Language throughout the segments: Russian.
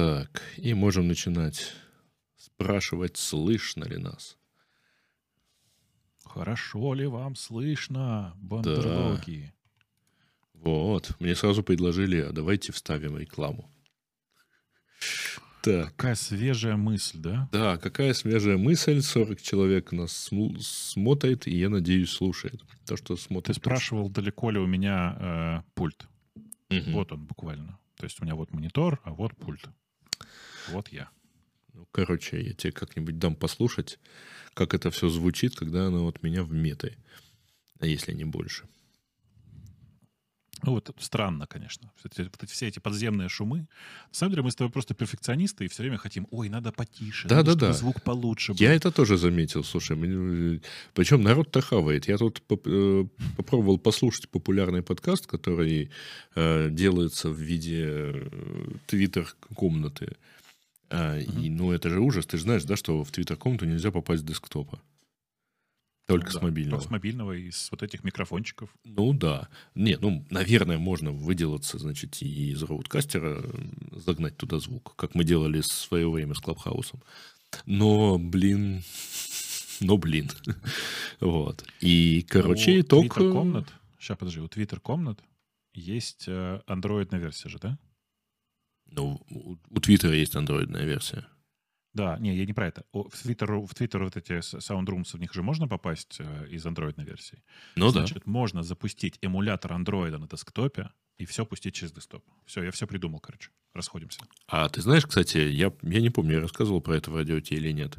Так, и можем начинать спрашивать, слышно ли нас. Хорошо ли вам слышно, бандерлоги? Вот, мне сразу предложили, а давайте вставим рекламу. Так. Какая свежая мысль, да? Да, какая свежая мысль. 40 человек нас смотрит, и я надеюсь, слушает. То, что смотрит. Ты спрашивал, далеко ли у меня э, пульт. Угу. Вот он буквально. То есть у меня вот монитор, а вот пульт. Вот я. Ну, короче, я тебе как-нибудь дам послушать, как это все звучит, когда оно от меня в метре. А если не больше. Ну, вот странно, конечно. Все эти подземные шумы. На самом деле мы с тобой просто перфекционисты и все время хотим, ой, надо потише, да, надо, да, да. звук получше был. Я это тоже заметил, слушай. Э, Причем народ-то хавает. Я тут э, попробовал послушать популярный подкаст, который э, делается в виде твиттер-комнаты. А, uh-huh. И, ну, это же ужас. Ты же знаешь, да, что в твиттер-комнату нельзя попасть с десктопа. Только ну, с мобильного. Только с мобильного и с вот этих микрофончиков. Ну да. Не, ну, наверное, можно выделаться, значит, и из роудкастера загнать туда звук, как мы делали в свое время с Клабхаусом. Но, блин, но, блин. вот. И, короче, у итог... Twitter комнат, сейчас, подожди, у Twitter комнат есть андроидная версия же, да? Ну, у Твиттера есть андроидная версия. Да, не, я не про это. В Твиттер, в Твиттер вот эти саундрумсы, в них же можно попасть э, из андроидной версии. Ну Значит, да. можно запустить эмулятор андроида на десктопе и все пустить через десктоп. Все, я все придумал, короче. Расходимся. А ты знаешь, кстати, я, я не помню, я рассказывал про это в радиоте или нет.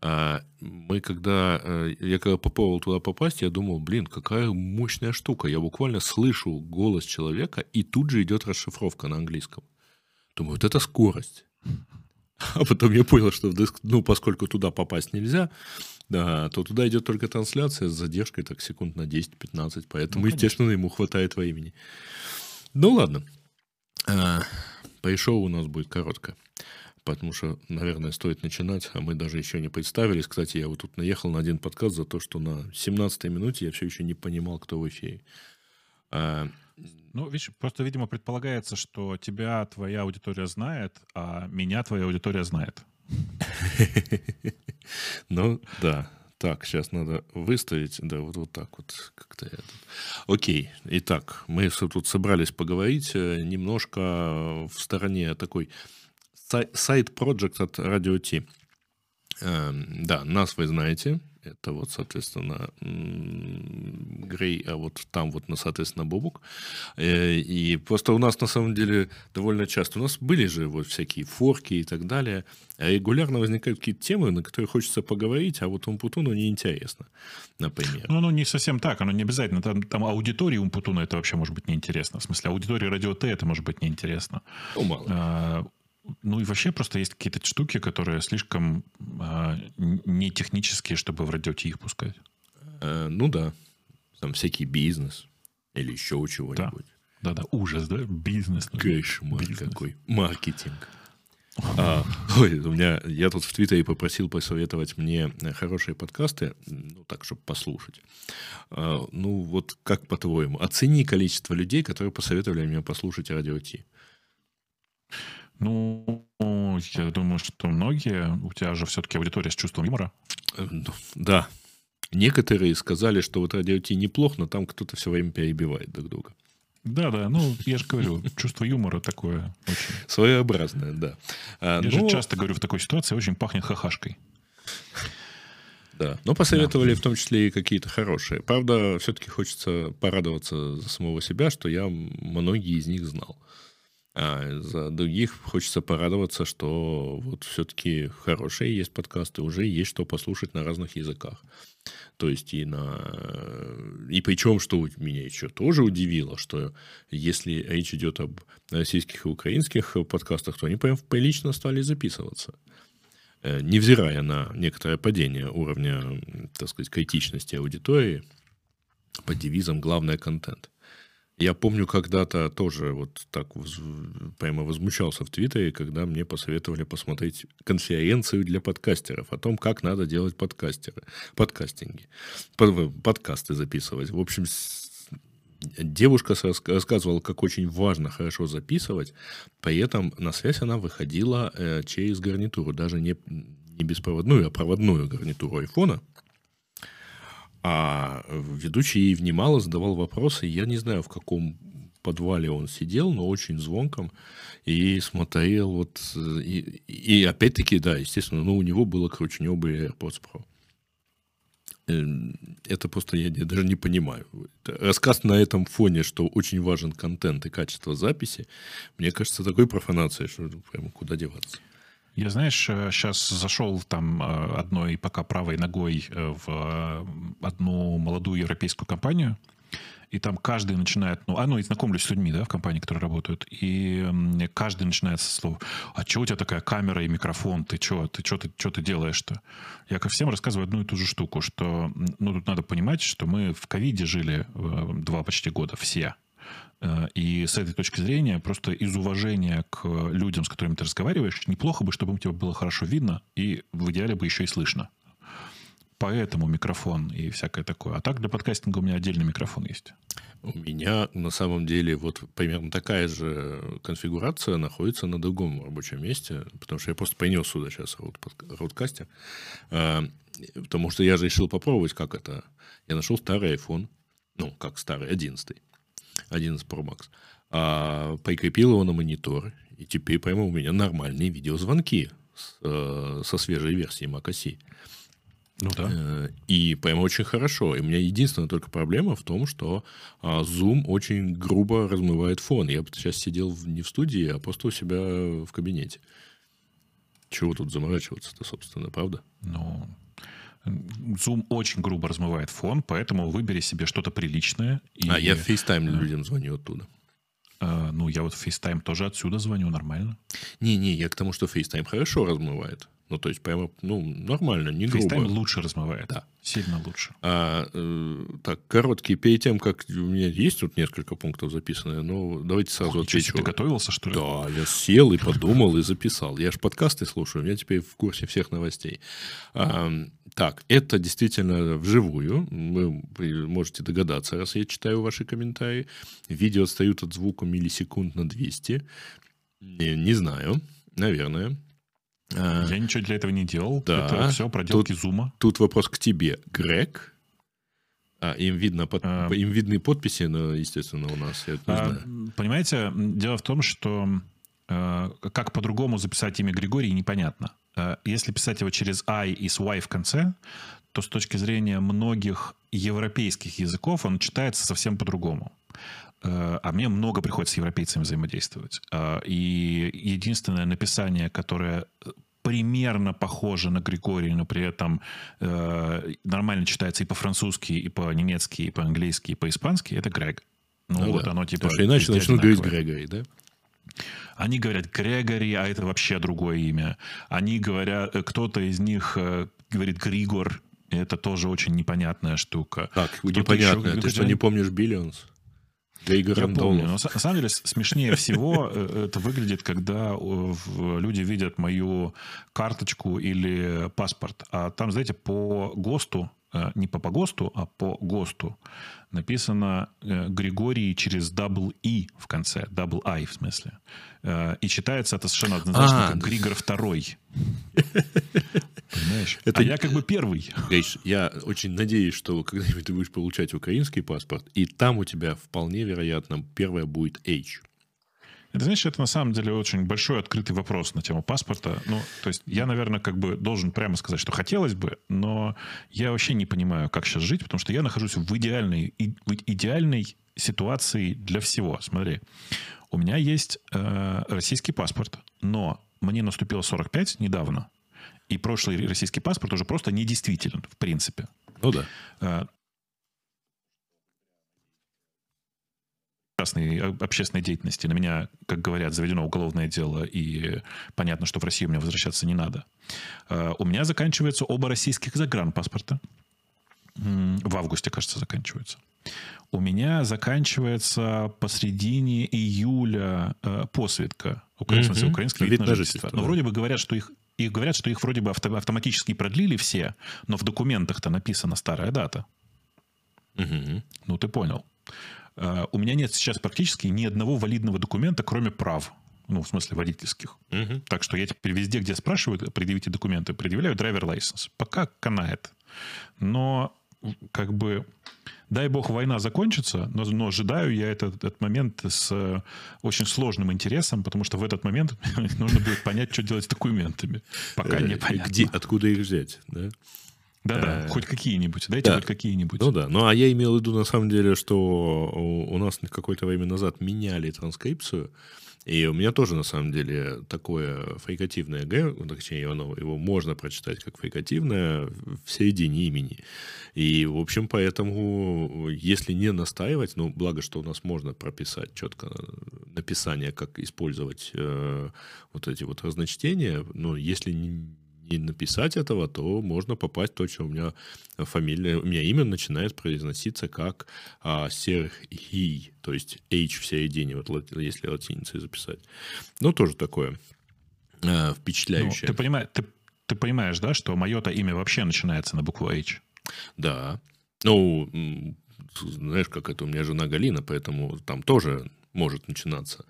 А, мы когда, э, я когда попробовал туда попасть, я думал, блин, какая мощная штука. Я буквально слышу голос человека, и тут же идет расшифровка на английском. Думаю, вот это скорость. А потом я понял, что в диск, ну, поскольку туда попасть нельзя, да, то туда идет только трансляция с задержкой так секунд на 10-15, поэтому, ну, естественно, ему хватает времени. Ну, ладно. А, Пришел у нас будет коротко, потому что, наверное, стоит начинать, а мы даже еще не представились. Кстати, я вот тут наехал на один подкаст за то, что на 17-й минуте я все еще не понимал, кто в эфире. А, ну, видишь, просто, видимо, предполагается, что тебя твоя аудитория знает, а меня твоя аудитория знает. Ну, да. Так, сейчас надо выставить, да, вот, вот так вот как-то. Это. Окей, итак, мы тут собрались поговорить э, немножко в стороне такой сайт-проект от Radio T. Эм, да, нас вы знаете, это вот, соответственно, Грей, а вот там вот, соответственно, Бобук. Э, и просто у нас, на самом деле, довольно часто, у нас были же вот всякие форки и так далее, а регулярно возникают какие-то темы, на которые хочется поговорить, а вот Умпутуну неинтересно, например. Ну, ну, не совсем так, оно не обязательно. Там, там аудитории Умпутуна это вообще может быть неинтересно. В смысле, аудитории Радио Т это может быть неинтересно. Ну, мало. А, ну и вообще просто есть какие-то штуки, которые слишком э, не технические, чтобы в радиоте их пускать. Э, ну да. Там всякий бизнес или еще чего-нибудь. Да, да, ужас, да? Бизнес. Кошмар бизнес. какой. Маркетинг. А, ой, у меня, я тут в Твиттере попросил посоветовать мне хорошие подкасты, ну так, чтобы послушать. А, ну вот как по-твоему, оцени количество людей, которые посоветовали мне послушать радио Ти. Ну, я думаю, что многие. У тебя же все-таки аудитория с чувством юмора. Э, да. Некоторые сказали, что вот радио Ти неплохо, но там кто-то все время перебивает друг друга. Да, да, ну, я же говорю, чувство юмора такое очень... Своеобразное, да. А, я но... же часто говорю, в такой ситуации очень пахнет хахашкой. Да, но посоветовали да. в том числе и какие-то хорошие. Правда, все-таки хочется порадоваться за самого себя, что я многие из них знал. А за других хочется порадоваться, что вот все-таки хорошие есть подкасты, уже есть что послушать на разных языках. То есть и на... И причем, что меня еще тоже удивило, что если речь идет об российских и украинских подкастах, то они прям прилично стали записываться. Э, невзирая на некоторое падение уровня, так сказать, критичности аудитории под девизом «главное – контент». Я помню, когда-то тоже вот так прямо возмущался в Твиттере, когда мне посоветовали посмотреть конференцию для подкастеров о том, как надо делать подкастеры, подкастинги, подкасты записывать. В общем, девушка рассказывала, как очень важно хорошо записывать, при этом на связь она выходила э, через гарнитуру, даже не, не беспроводную, а проводную гарнитуру айфона. А ведущий ей внимал, задавал вопросы. Я не знаю, в каком подвале он сидел, но очень звонком, и смотрел вот... И, и опять-таки, да, естественно, ну, у него было круче, у него были AirPods Pro. Эм, это просто я, я даже не понимаю. Рассказ на этом фоне, что очень важен контент и качество записи, мне кажется, такой профанацией, что прямо куда деваться. Я, знаешь, сейчас э, зашел там э, одной пока правой ногой э, в одну молодую европейскую компанию, и там каждый начинает, ну, а ну, и знакомлюсь с людьми, да, в компании, которые работают, и каждый начинает со слов, а что у тебя такая камера и микрофон, ты что, ты что ты, что ты делаешь-то? Я ко всем рассказываю одну и ту же штуку, что, ну, тут надо понимать, что мы в ковиде жили два почти года, все, и с этой точки зрения, просто из уважения к людям, с которыми ты разговариваешь, неплохо бы, чтобы тебя было хорошо видно и в идеале бы еще и слышно. Поэтому микрофон и всякое такое. А так для подкастинга у меня отдельный микрофон есть. У меня на самом деле вот примерно такая же конфигурация находится на другом рабочем месте, потому что я просто принес сюда сейчас роудкастер, а, потому что я же решил попробовать, как это. Я нашел старый iPhone, ну, как старый, 11 11 Pro Max, а, прикрепил его на монитор, и теперь прямо у меня нормальные видеозвонки с, э, со свежей версии Mac OS. Ну да. Э, и прямо очень хорошо. И у меня единственная только проблема в том, что а, Zoom очень грубо размывает фон. Я сейчас сидел не в студии, а просто у себя в кабинете. Чего тут заморачиваться-то, собственно, правда? Ну, Zoom очень грубо размывает фон, поэтому выбери себе что-то приличное. И... А я в FaceTime людям звоню оттуда. А, ну, я вот в FaceTime тоже отсюда звоню, нормально. Не-не, я к тому, что FaceTime хорошо размывает. Ну, то есть, прямо, ну, нормально, не грубо. FaceTime лучше размывает. Да. Сильно лучше. А, э, так, короткий, перед тем, как у меня есть тут несколько пунктов записанные, но давайте сразу Ох, отвечу. Ты готовился, что ли? Да, я сел и подумал, и записал. Я же подкасты слушаю, у меня теперь в курсе всех новостей. А, так, это действительно вживую. Вы можете догадаться, раз я читаю ваши комментарии. Видео отстают от звука миллисекунд на 200. Не, не знаю, наверное. А, я ничего для этого не делал. Да. Это все проделки тут, зума. Тут вопрос к тебе. Грег? А, им, видно, под, а, им видны подписи, но, естественно, у нас. Я а, знаю. Понимаете, дело в том, что э, как по-другому записать имя Григорий, непонятно. Э, если писать его через I и с Y в конце, то с точки зрения многих европейских языков он читается совсем по-другому. Э, а мне много приходится с европейцами взаимодействовать. Э, и единственное написание, которое примерно похоже на Григорий, но при этом э, нормально читается и по-французски, и по-немецки, и по-английски, и по-испански, это Грег. Ну, ну вот да. оно типа... Потому что иначе начнут говорить Грегори, да? Они говорят Грегори, а это вообще другое имя. Они говорят, кто-то из них говорит Григор, это тоже очень непонятная штука. Как непонятная? Ты что, не помнишь Биллионс? Для игр Я помню, но на самом деле смешнее всего э, это выглядит, когда люди видят мою карточку или паспорт. А там, знаете, по ГОСТу, э, не по ГОСТу, а по ГОСТу написано э, Григорий через дабл И в конце, дабл I в смысле. И читается это совершенно однозначно а, как Григор второй. Понимаешь? Это... А я как бы первый. Гриш, я очень надеюсь, что когда-нибудь ты будешь получать украинский паспорт, и там у тебя вполне вероятно первое будет H. Это, знаешь, это на самом деле очень большой открытый вопрос на тему паспорта. Ну, то есть я, наверное, как бы должен прямо сказать, что хотелось бы, но я вообще не понимаю, как сейчас жить, потому что я нахожусь в идеальной, в идеальной ситуации для всего. Смотри, у меня есть э, российский паспорт, но мне наступило 45 недавно, и прошлый российский паспорт уже просто недействителен, в принципе. Ну да. Частной общественной деятельности. На меня, как говорят, заведено уголовное дело, и понятно, что в Россию мне возвращаться не надо. А, у меня заканчиваются оба российских загранпаспорта. В августе, кажется, заканчиваются. У меня заканчивается посредине июля э, посвидка. Украинский, mm-hmm. украинский вид на жительство. Но вроде бы говорят, что их и говорят, что их вроде бы авто, автоматически продлили все, но в документах-то написана старая дата. Угу. Ну, ты понял. Э, у меня нет сейчас практически ни одного валидного документа, кроме прав. Ну, в смысле водительских. Мгм. Так что я теперь везде, где спрашивают, предъявите документы, предъявляю драйвер лайсенс. Пока канает. Но как бы, дай бог, война закончится, но, но ожидаю я этот, этот момент с э, очень сложным интересом, потому что в этот момент нужно будет понять, что делать с документами. Пока Э, непонятно. Где, откуда их взять, да? Да-да, Э, хоть какие-нибудь. Дайте да. хоть какие-нибудь. Ну да, ну а я имел в виду на самом деле, что у, нас какое-то время назад меняли транскрипцию, и у меня тоже на самом деле такое фрикативное Г, ну, точнее оно, его можно прочитать как фрикативное в середине имени. И, в общем, поэтому, если не настаивать, ну, благо, что у нас можно прописать четко написание, как использовать э, вот эти вот разночтения, но если не, не написать этого, то можно попасть точно у меня фамилия, у меня имя начинает произноситься как а, Сергий, то есть H в середине, вот если латиницей записать. Ну, тоже такое а, Ну, впечатляющее. ты, понимаешь, ты, ты понимаешь, да, что мое-то имя вообще начинается на букву H? Да. Ну, знаешь, как это, у меня жена Галина, поэтому там тоже может начинаться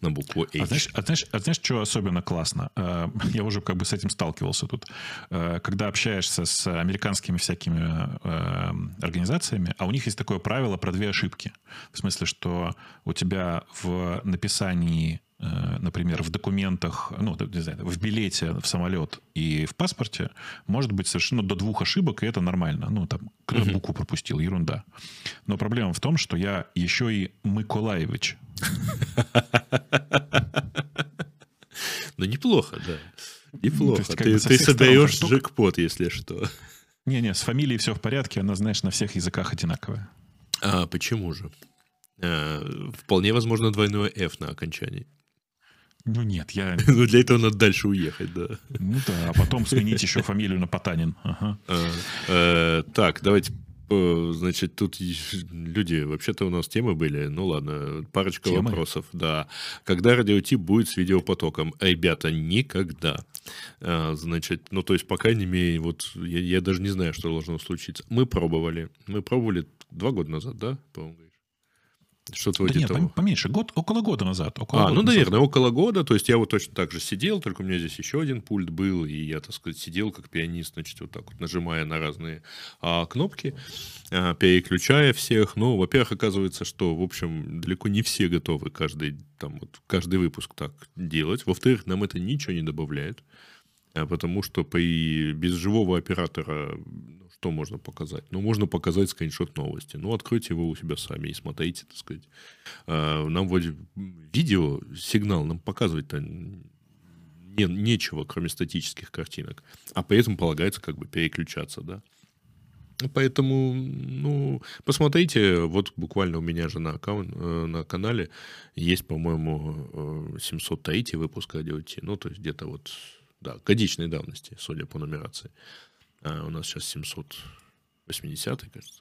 на букву H. А знаешь, а знаешь, а знаешь, что особенно классно? Э, Я уже как бы с этим сталкивался тут. Э, Когда общаешься с американскими всякими э, организациями, а у них есть такое правило про две ошибки. В смысле, что у тебя в написании, например, в документах, ну, не знаю, в билете в самолет и в паспорте может быть совершенно до двух ошибок, и это нормально. Ну, там, кто-то букву пропустил, ерунда. Но проблема в том, что я еще и Миколаевич. Ну, неплохо, да. Неплохо. есть, ты бы со ты всех сторон соберешь штук. джекпот, если что. Не-не, с фамилией все в порядке, она, знаешь, на всех языках одинаковая. А почему же? А, вполне возможно двойное F на окончании. Ну нет, я... Но для этого надо дальше уехать, да. Ну да, а потом сменить еще фамилию на Потанин. Ага. А, э, так, давайте, э, значит, тут люди, вообще-то у нас темы были, ну ладно, парочка Темы? вопросов, да. Когда радиотип будет с видеопотоком? Ребята, никогда. Значит, ну то есть, по крайней мере, вот я, я даже не знаю, что должно случиться. Мы пробовали, мы пробовали два года назад, да, по-моему, Что-то Да нет, того. пом- поменьше, год, около года назад. Около А, года ну, назад. наверное, около года. То есть я вот точно так же сидел, только у меня здесь еще один пульт был, и я, так сказать, сидел как пианист, значит, вот так вот нажимая на разные а, кнопки, а, переключая всех. Ну, во-первых, оказывается, что, в общем, далеко не все готовы каждый, там, вот, каждый выпуск так делать. Во-вторых, нам это ничего не добавляет, а, потому что при, без живого оператора что можно показать? Ну, можно показать скриншот новости. Ну, откройте его у себя сами и смотрите, так сказать. А, Нам вроде видео, сигнал нам показывать-то не, нечего, кроме статических картинок. А поэтому полагается как бы переключаться, да. Поэтому, ну, посмотрите, вот буквально у меня же на, аккаунт, э, на канале есть, по-моему, э, 703 выпуск радио Ти. Ну, то есть где-то вот, да, годичной давности, судя по нумерации. А у нас сейчас 780 кажется.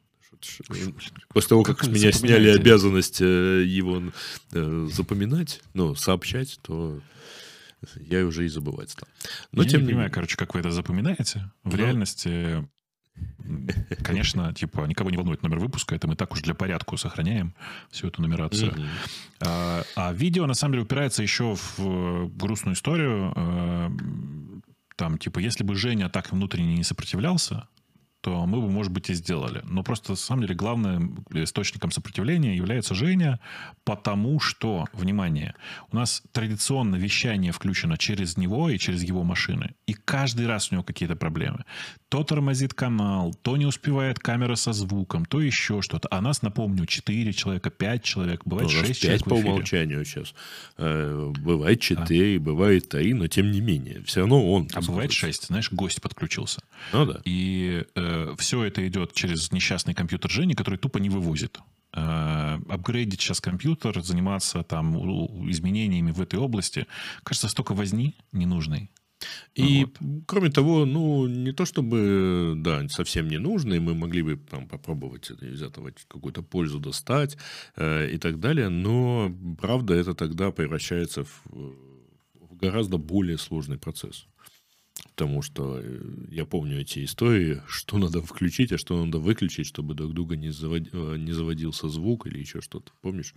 После того, как Как с меня сняли обязанность э, его э, запоминать, ну, сообщать, то я уже и забывать стал. Но я тем не не понимаю, короче, как вы это запоминаете. В Ну. реальности, конечно, типа, никого не волнует номер выпуска, это мы так уж для порядку сохраняем всю эту нумерацию. Мгм. А, а видео, на самом деле, упирается еще в э, грустную историю. Там, типа, если бы Женя так внутренне не сопротивлялся, то мы бы, может быть, и сделали. Но просто, на самом деле, главным источником сопротивления является Женя, потому что, внимание, у нас традиционно вещание включено через него и через его машины. И каждый раз у него какие-то проблемы. То тормозит канал, то не успевает камера со звуком, то еще что-то. А нас, напомню, 4 человека, 5 человек, Ну, бывает у нас 6 пять человек в по эфире. умолчанию сейчас. Э, Бывает 4, бывает 3, но тем не менее. Все равно он. А бывает 6, знаешь, гость подключился. Ну да. И все это идет через несчастный компьютер Жени, который тупо не вывозит. Э, апгрейдить сейчас компьютер, заниматься там изменениями в этой области, кажется, столько возни ненужной. И, Вот. кроме того, ну, не то чтобы, да, совсем не нужно, и мы могли бы там попробовать из этого какую-то пользу достать э, и так далее, но, правда, это тогда превращается в, в гораздо более сложный процесс. Потому что э, я помню эти истории, что надо включить, а что надо выключить, чтобы друг друга не, завод... Э, не заводился звук или еще что-то. Помнишь,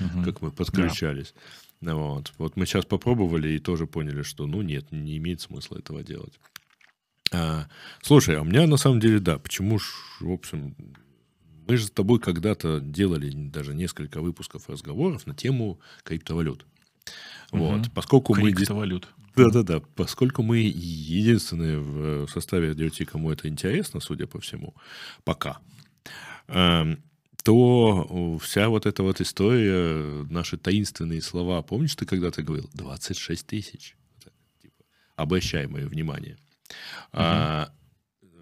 угу. как мы подключались? Да. Вот. вот мы сейчас попробовали и тоже поняли, что ну нет, не имеет смысла этого делать. А, слушай, а у меня на самом деле, да, почему ж, в общем, мы же с тобой когда-то делали даже несколько выпусков разговоров на тему криптовалют. Вот, угу. поскольку мы... Криптовалют. Да-да-да, поскольку мы единственные в составе радиоти, кому это интересно, судя по всему, пока, эм, то вся вот эта вот история, наши таинственные слова, помнишь, ты когда-то говорил, 26 тысяч, типа, обращаемое внимание. Угу. А,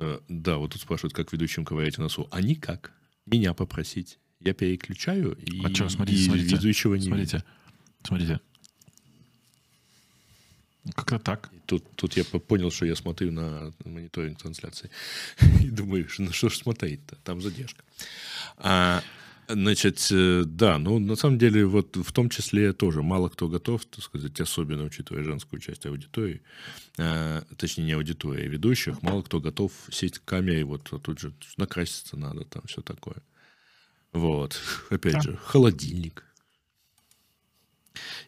э, да, вот тут спрашивают, как ведущим ковырять носу. А никак. Меня попросить. Я переключаю, и, а что, смотрите, и смотрите, ведущего не Смотрите, смотрите. Как-то так. Тут, тут я понял, что я смотрю на мониторинг трансляции. И думаю, ну что ж смотреть-то, там задержка. А, значит, э, да, ну на самом деле вот в том числе тоже мало кто готов, так сказать, особенно учитывая женскую часть аудитории, а, точнее не аудитории, а ведущих, мало кто готов сесть к камере, вот а тут же накраситься надо, там все такое. Вот, опять да. же, холодильник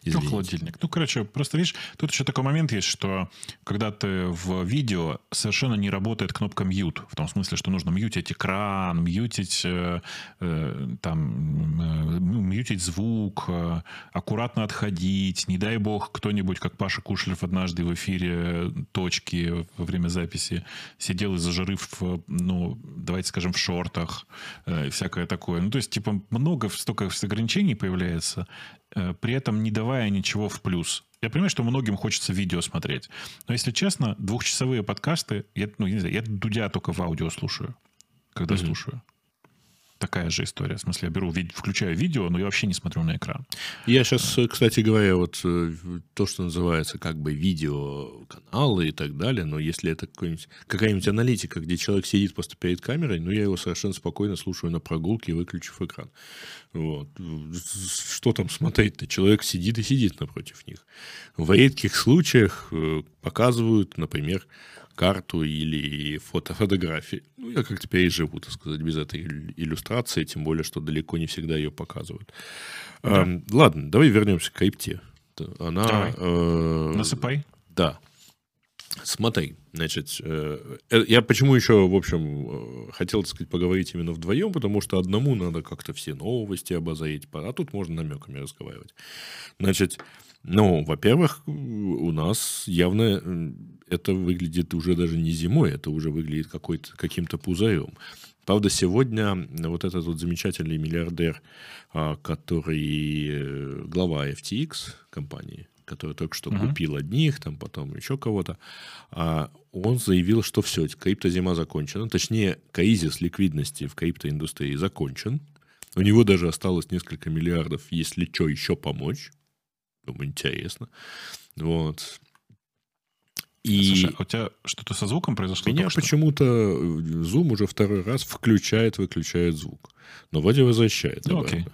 Извините. Ну, холодильник. Ну, короче, просто видишь, тут еще такой момент есть, что когда ты в видео, совершенно не работает кнопка mute. В том смысле, что нужно мьютить экран, мьютить, э, э, там, э, мьютить звук, э, аккуратно отходить. Не дай бог, кто-нибудь, как Паша Кушлев однажды в эфире точки во время записи сидел и зажарив, ну, давайте скажем, в шортах, э, всякое такое. Ну, то есть, типа, много, столько ограничений появляется. Э, при этом не давая ничего в плюс. Я понимаю, что многим хочется видео смотреть. Но если честно, двухчасовые подкасты, я, ну, не знаю, я Дудя только в аудио слушаю, когда mm-hmm. слушаю такая же история. В смысле, я беру, включаю видео, но я вообще не смотрю на экран. Я сейчас, кстати говоря, вот э, то, что называется как бы видеоканалы и так далее, но если это какая-нибудь аналитика, где человек сидит просто перед камерой, ну, я его совершенно спокойно слушаю на прогулке, выключив экран. Вот. Что там смотреть-то? Человек сидит и сидит напротив них. В редких случаях э, показывают, например, карту или фото фотографии. Ну, я как теперь и живу, так сказать, без этой иллюстрации, тем более, что далеко не всегда ее показывают. Да. А, ладно, давай вернемся к крипте. Она... Давай. Э, Насыпай. Да. Смотри, значит, э, э, я почему еще, в общем, э, хотел, так сказать, поговорить именно вдвоем, потому что одному надо как-то все новости обозаить, а тут можно намеками разговаривать. Значит, ну, во-первых, у нас явно это выглядит уже даже не зимой, это уже выглядит какой-то, каким-то пузырем. Правда, сегодня вот этот вот замечательный миллиардер, а, который глава FTX компании, который только что uh-huh. купил одних, там потом еще кого-то, а, он заявил, что все, криптозима закончена. Точнее, кризис ликвидности в криптоиндустрии закончен. У него даже осталось несколько миллиардов, если что, еще помочь. Думаю, интересно. Вот. И... Слушай, а у тебя что-то со звуком произошло? Меня почему-то Zoom уже второй раз включает, выключает звук. Но вроде возвращает. Ну, окей.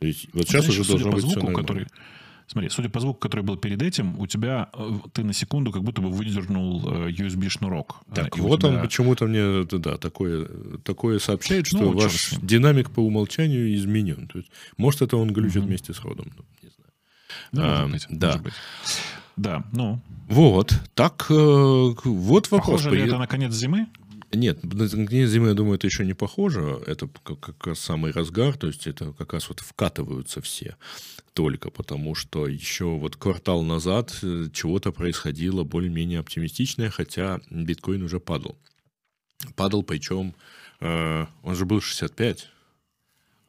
Ведь вот сейчас Знаешь, уже должно быть звуку, все который, Смотри, судя по звуку, который был перед этим, у тебя э, ты на секунду как будто бы выдернул э, USB-шнурок. Так, вот тебя... он почему-то мне да, такое, такое сообщает, что ну, ваш динамик по умолчанию изменен. То есть, может, это он глючит угу. вместе с ходом. Ну, не знаю. Да, а, может быть, да. Может быть. Да, ну. Вот, так, э, вот вопрос. Похоже ли это на конец зимы? Нет, на конец зимы, я думаю, это еще не похоже. Это как, как раз самый разгар, то есть это как раз вот вкатываются все только, потому что еще вот квартал назад э, чего-то происходило более-менее оптимистичное, хотя биткоин уже падал. Падал, причем э, он же был 65,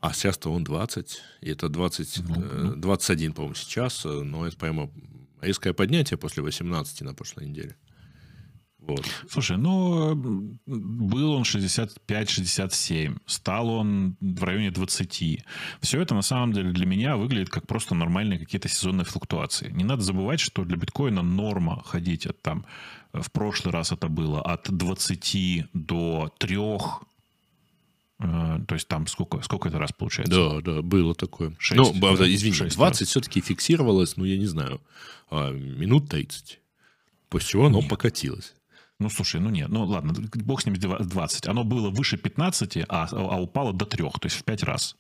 а сейчас-то он 20, и это 20, ну, 21, ну. по-моему, сейчас, э, но это прямо резкое поднятие после 18 на прошлой неделе. Вот. Слушай, ну, был он 65-67, стал он в районе 20. Все это, на самом деле, для меня выглядит как просто нормальные какие-то сезонные флуктуации. Не надо забывать, что для биткоина норма ходить от там, в прошлый раз это было от 20 до 3 э, то есть там сколько, сколько это раз получается? Да, да, было такое. 6, ну, правда, извини, 6 20 раз. все-таки фиксировалось, ну, я не знаю, а, минут 30. После чего оно Нет. покатилось. Ну, слушай, ну нет, ну ладно, бог с ним 20. Оно было выше 15, а, а упало до 3, то есть в 5 раз.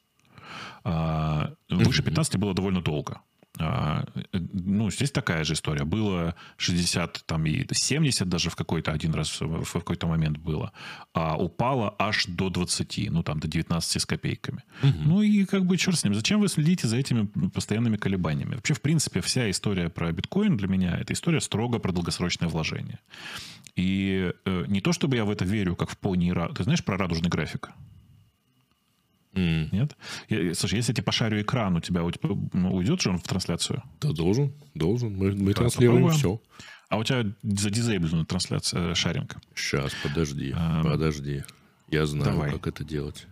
А, выше 15 было довольно долго. А, э, ну, здесь такая же история. Было 60, там и 70 даже в какой-то один раз, в какой-то момент было. А упало аж до 20, ну, там, до 19 с копейками. Ну, и как бы, черт с ним. Зачем вы следите за этими постоянными колебаниями? Вообще, в принципе, вся история про биткоин для меня, это история строго про долгосрочное вложение. И э, не то, чтобы я в это верю, как в пони... Ты знаешь про радужный график? М, Нет? Я- слушай, если я тебе пошарю экран, у тебя, тебя ну, уйдет же он в трансляцию? Да должен, должен. Мы, мы транслируем все. А у тебя задизейблена трансляция, э, шаринг. Сейчас, подожди, Ам, подожди. Я знаю, давай. как это делать.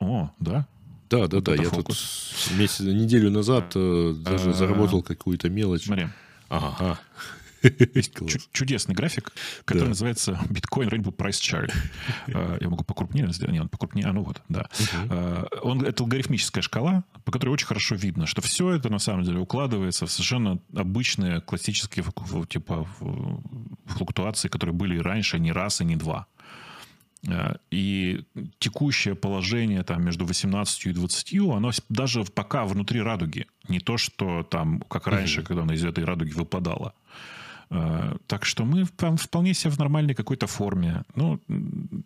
О, да? Да, да, Вот да. Я фокус. тут месяц, неделю назад э, даже А, заработал какую-то мелочь. Смотри, Ага. Есть чудесный график, который Да. называется Bitcoin Rainbow Price Chart. Э, Я могу покрупнее сделать. Нет, покрупнее. А, ну вот, да. Э, Он, это алгоритмическая шкала, по которой очень хорошо видно, что все это на самом деле укладывается в совершенно обычные классические типа флу- флуктуации, которые были и раньше не раз и не два. Э, И текущее положение там между 18 и 20, оно даже пока внутри радуги. Не то, что там, как раньше, когда оно из этой радуги выпадало. Э, Так что мы там вполне себе в нормальной какой-то форме. Ну,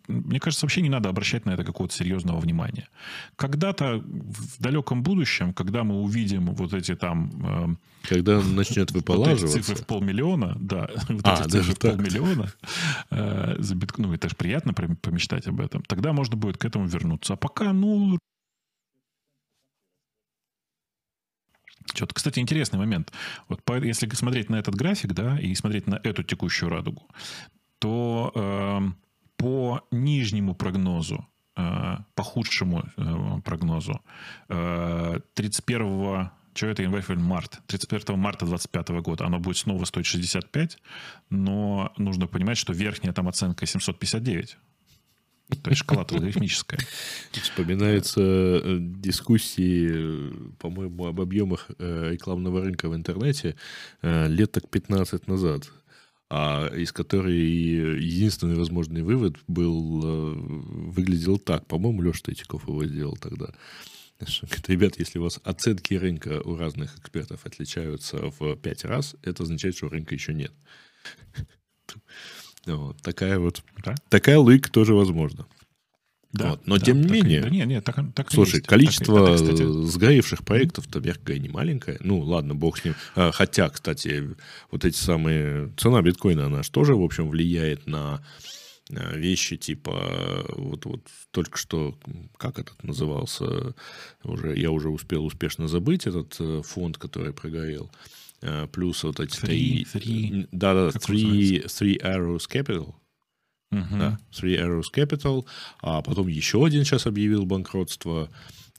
мне кажется, вообще не надо обращать на это какого-то серьезного внимания. Когда-то в далеком будущем, когда мы увидим вот эти там э, Когда начнет вот выполаживаться, цифры в полмиллиона, да, вот А, эти даже цифры в так. полмиллиона, э, за битк- ну, это же приятно помечтать об этом, тогда можно будет к этому вернуться. А пока, ну... Что-то, кстати, интересный момент. Вот по- если смотреть на этот график, да, и смотреть на эту текущую радугу, то эм, по нижнему прогнозу, э, по худшему э, прогнозу, э, 31 что это январь, февраль, март. 31 марта 2025 года оно будет снова стоить 65, но нужно понимать, что верхняя там оценка 759. То есть шкала алгоритмическая. вспоминаются э, дискуссии, э, по-моему, об объемах э, рекламного рынка в интернете лет так 15 назад, а из которой единственный возможный вывод был, выглядел так. По-моему, Леша Третьяков его сделал тогда. Ребят, если у вас оценки рынка у разных экспертов отличаются в 5 раз, это означает, что рынка еще нет. Вот, такая вот, Да? такая логика тоже возможна. Да, Вот, но да, тем не так и- менее- Да нет, нет, так, так Слушай, есть. количество Так кстати, сгоревших проектов-то, мягко говоря, не маленькое. Ну, ладно, бог с ним. А, Хотя, кстати, вот эти самые... Цена биткоина, она же тоже, в общем, влияет на а, вещи типа... Вот, вот только что, как этот назывался, уже, я уже успел успешно забыть этот э, фонд, который прогорел. А, Плюс вот эти... Three- три- three- Да-да, как он Three, three Arrows Capital. мгм. Да, Three Arrows Capital, а потом еще один сейчас объявил банкротство.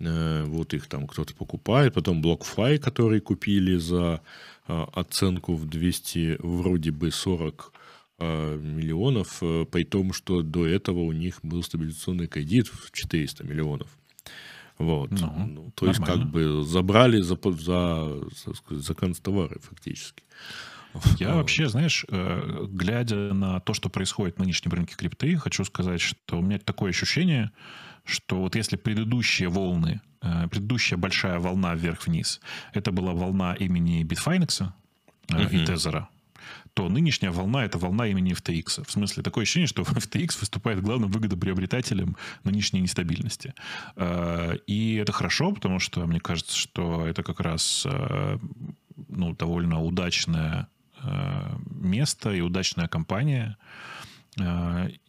Э, Вот их там кто-то покупает. Потом BlockFi, который купили за оценку в 200, вроде бы 40 а, миллионов, э, при том, что до этого у них был стабилизационный кредит в 400 миллионов. Вот. Ну, Ну, то есть, нормально. как бы забрали за, за, сказать, за констовары фактически. Я вообще, знаешь, э, глядя на то, что происходит в нынешнем рынке крипты, хочу сказать, что у меня такое ощущение, что вот если предыдущие волны, э, предыдущая большая волна вверх-вниз, это была волна имени Bitfinex э, и. Тезера, то нынешняя волна — это волна имени FTX. В смысле, такое ощущение, что FTX выступает главным выгодоприобретателем нынешней нестабильности. Э, И это хорошо, потому что мне кажется, что это как раз э, ну, довольно удачное э, место и удачная компания.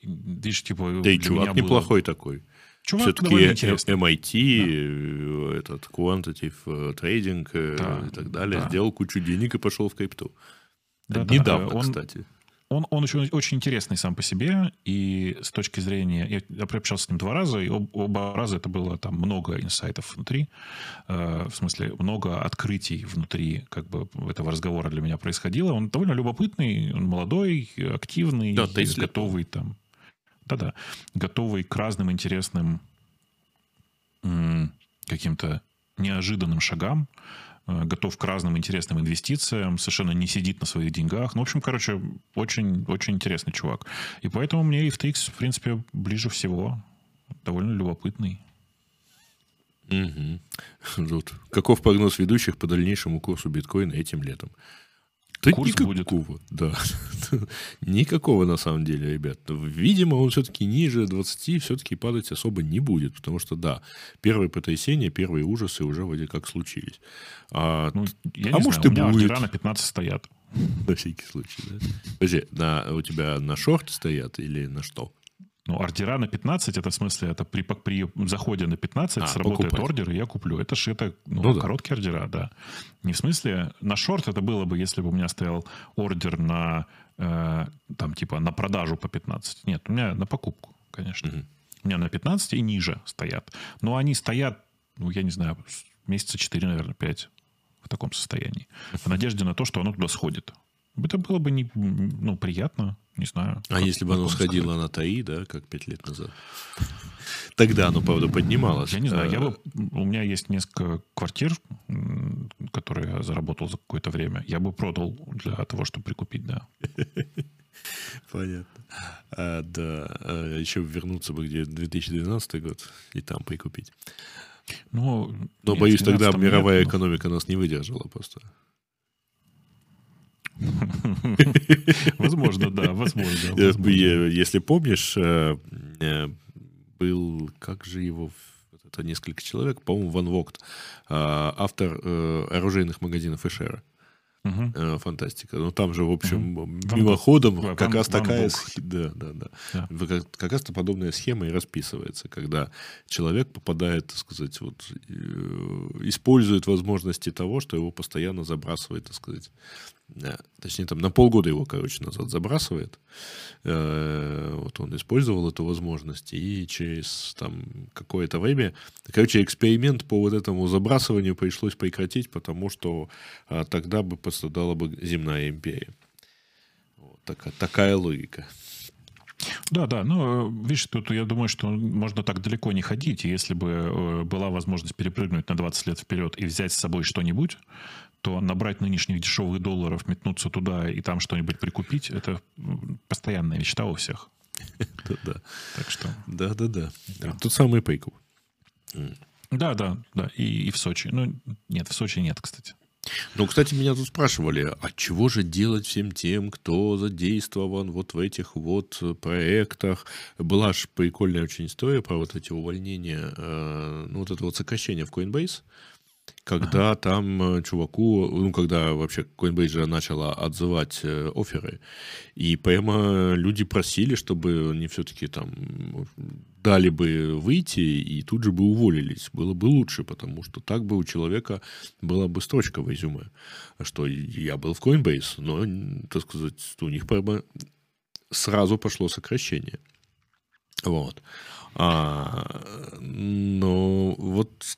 Видишь, типа... Да и чувак было- неплохой такой. Чувак Все-таки довольно интересный. MIT, э, этот quantitative trading Да, и так далее, да. сделал кучу денег и пошел в крипту. Да-да, Недавно, э, он- кстати. Он, он очень, очень интересный сам по себе, и с точки зрения... Я, я общался с ним два раза, и об- оба раза это было там много инсайтов внутри, э, в смысле много открытий внутри как бы этого разговора для меня происходило. Он довольно любопытный, он молодой, активный, Да, 30 лет. готовый там... Да-да, готовый к разным интересным каким-то неожиданным шагам. Э, готов к разным интересным инвестициям, совершенно не сидит на своих деньгах. Ну, в общем, короче, очень, очень интересный чувак. И поэтому мне FTX, в принципе, ближе всего. Довольно любопытный. Угу. Тут. Каков прогноз ведущих по дальнейшему курсу биткоина этим летом? Да Курс никакого, будет. да. никакого на самом деле, ребят. Видимо, он все-таки ниже 20 все-таки падать особо не будет, потому что, да, первые потрясения, первые ужасы уже вроде как случились. А, ну, я а может знаю, и у будет. на 15 стоят. На всякий случай, да? Подожди, на, у тебя на шорт стоят или на что? Ну, ордера на 15, это в смысле, это при, при заходе на 15 а, сработает покупать. ордер, и я куплю. Это же это, ну, ну, короткие да. ордера, да. Не в смысле, на шорт это было бы, если бы у меня стоял ордер на, э, там, типа, на продажу по 15. Нет, у меня на покупку, конечно. Угу. У меня на 15 и ниже стоят. Но они стоят, ну, я не знаю, месяца 4, наверное, 5 в таком состоянии. В надежде на то, что оно туда сходит. Это было бы не, ну, приятно, не знаю. А если бы оно сходило на ТАИ, да, как пять лет назад? Тогда оно, правда, поднималось. Я не знаю, я бы, у меня есть несколько квартир, которые я заработал за какое-то время. Я бы продал для того, чтобы прикупить, да. Понятно. А, да, а еще вернуться бы где 2012 год и там прикупить. Ну, Но, боюсь, тогда мировая нет, экономика нас не выдержала просто. Возможно, да, возможно. Если помнишь, э, э, был, как же его, это несколько человек, по-моему, Ван Вогт, а, автор э, оружейных магазинов Эшера. Угу. Фантастика. Ну, там же, в общем, угу. мимоходом Ван, как раз Ван такая... Сх... Да, да, да. да. Как, как раз подобная схема и расписывается, когда человек попадает, так сказать, вот, использует возможности того, что его постоянно забрасывает, так сказать, точнее, там на полгода его, короче, назад забрасывает. Э, вот он использовал эту возможность, и через там какое-то время, короче, эксперимент по вот этому забрасыванию пришлось прекратить, потому что а, тогда бы пострадала бы земная империя. Вот такая, такая логика. Да, да, ну, видишь, тут я думаю, что можно так далеко не ходить, если бы э, была возможность перепрыгнуть на 20 лет вперед и взять с собой что-нибудь, то набрать нынешних дешевых долларов, метнуться туда и там что-нибудь прикупить, это постоянная мечта у всех. Да-да. Так что... Да-да-да. Тут самый Пейков. Да, да, да. И, и в Сочи. Ну, нет, в Сочи нет, кстати. Ну, кстати, меня тут спрашивали, а чего же делать всем тем, кто задействован вот в этих вот проектах? Была же прикольная очень история про вот эти увольнения, э, ну, вот это вот сокращение в Coinbase когда там э, чуваку, ну, когда вообще Coinbase же начала отзывать э, оферы, и прямо люди просили, чтобы они все-таки там дали бы выйти и тут же бы уволились. Было бы лучше, потому что так бы у человека была бы строчка в резюме, что я был в Coinbase, но, так сказать, у них прямо сразу пошло сокращение. Вот. А, но вот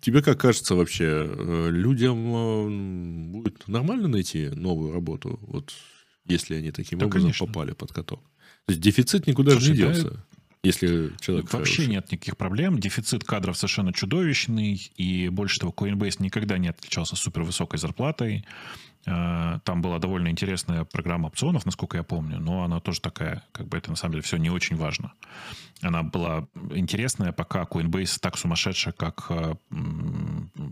Тебе как кажется вообще, э, людям э, будет нормально найти новую работу, вот если они таким да, образом конечно. попали под каток? То есть дефицит никуда Слушай, же не делся. Да, если человек Вообще хороший. нет никаких проблем. Дефицит кадров совершенно чудовищный. И больше того, Coinbase никогда не отличался супер высокой зарплатой. Э, там была довольно интересная программа опционов, насколько я помню, но она тоже такая, как бы это на самом деле все не очень важно. Она была интересная, пока Coinbase так сумасшедшая, как э,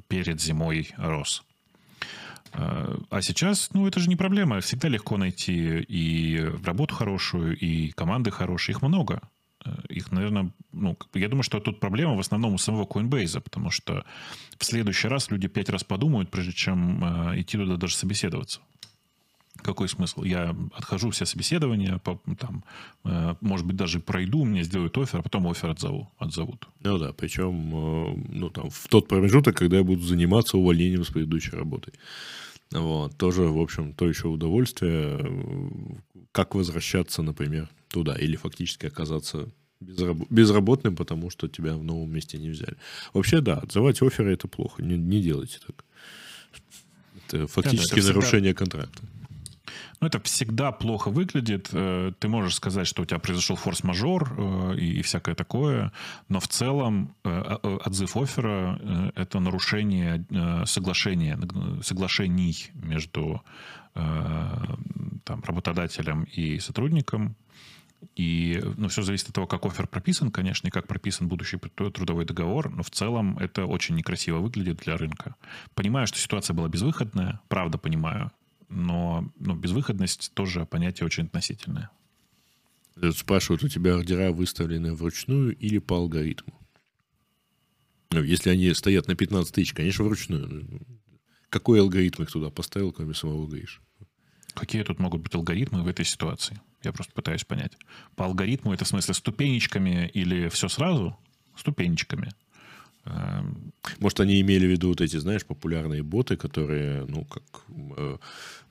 перед зимой рос. Э, а сейчас, ну, это же не проблема. Всегда легко найти и работу хорошую, и команды хорошие. Их много. Э, их, наверное, ну, я думаю, что тут проблема в основном у самого Coinbase, потому что в следующий раз люди пять раз подумают, прежде чем э, идти туда даже собеседоваться. Какой смысл? Я отхожу все собеседования, по, там, э, может быть, даже пройду, мне сделают офер, а потом офер отзову, отзовут. Ну да, причем э, ну, там, в тот промежуток, когда я буду заниматься увольнением с предыдущей работой. Вот, тоже, в общем, то еще удовольствие, э, как возвращаться, например, туда, или фактически оказаться безработным, потому что тебя в новом месте не взяли. Вообще, да, отзывать оферы это плохо. Не, не делайте так. Это фактически да, да, это нарушение всегда... контракта. Ну, это всегда плохо выглядит. Э, ты можешь сказать, что у тебя произошел форс-мажор э, и, всякое такое, но в целом э, отзыв оффера — это нарушение соглашения, соглашений между там, работодателем и сотрудником. И ну, все зависит от того, как офер прописан, конечно, и как прописан будущий трудовой договор, но в целом это очень некрасиво выглядит для рынка. Понимаю, что ситуация была безвыходная, правда понимаю, но ну, безвыходность тоже понятие очень относительное. Спрашивают, у тебя ордера выставлены вручную или по алгоритму? Ну, если они стоят на 15 тысяч, конечно, вручную. Какой алгоритм их туда поставил, кроме самого гаиш? Какие тут могут быть алгоритмы в этой ситуации? Я просто пытаюсь понять. По алгоритму это в смысле ступенечками или все сразу? Ступенечками. Эм, Может, они имели в виду вот эти, знаешь, популярные боты, которые, ну, как, э,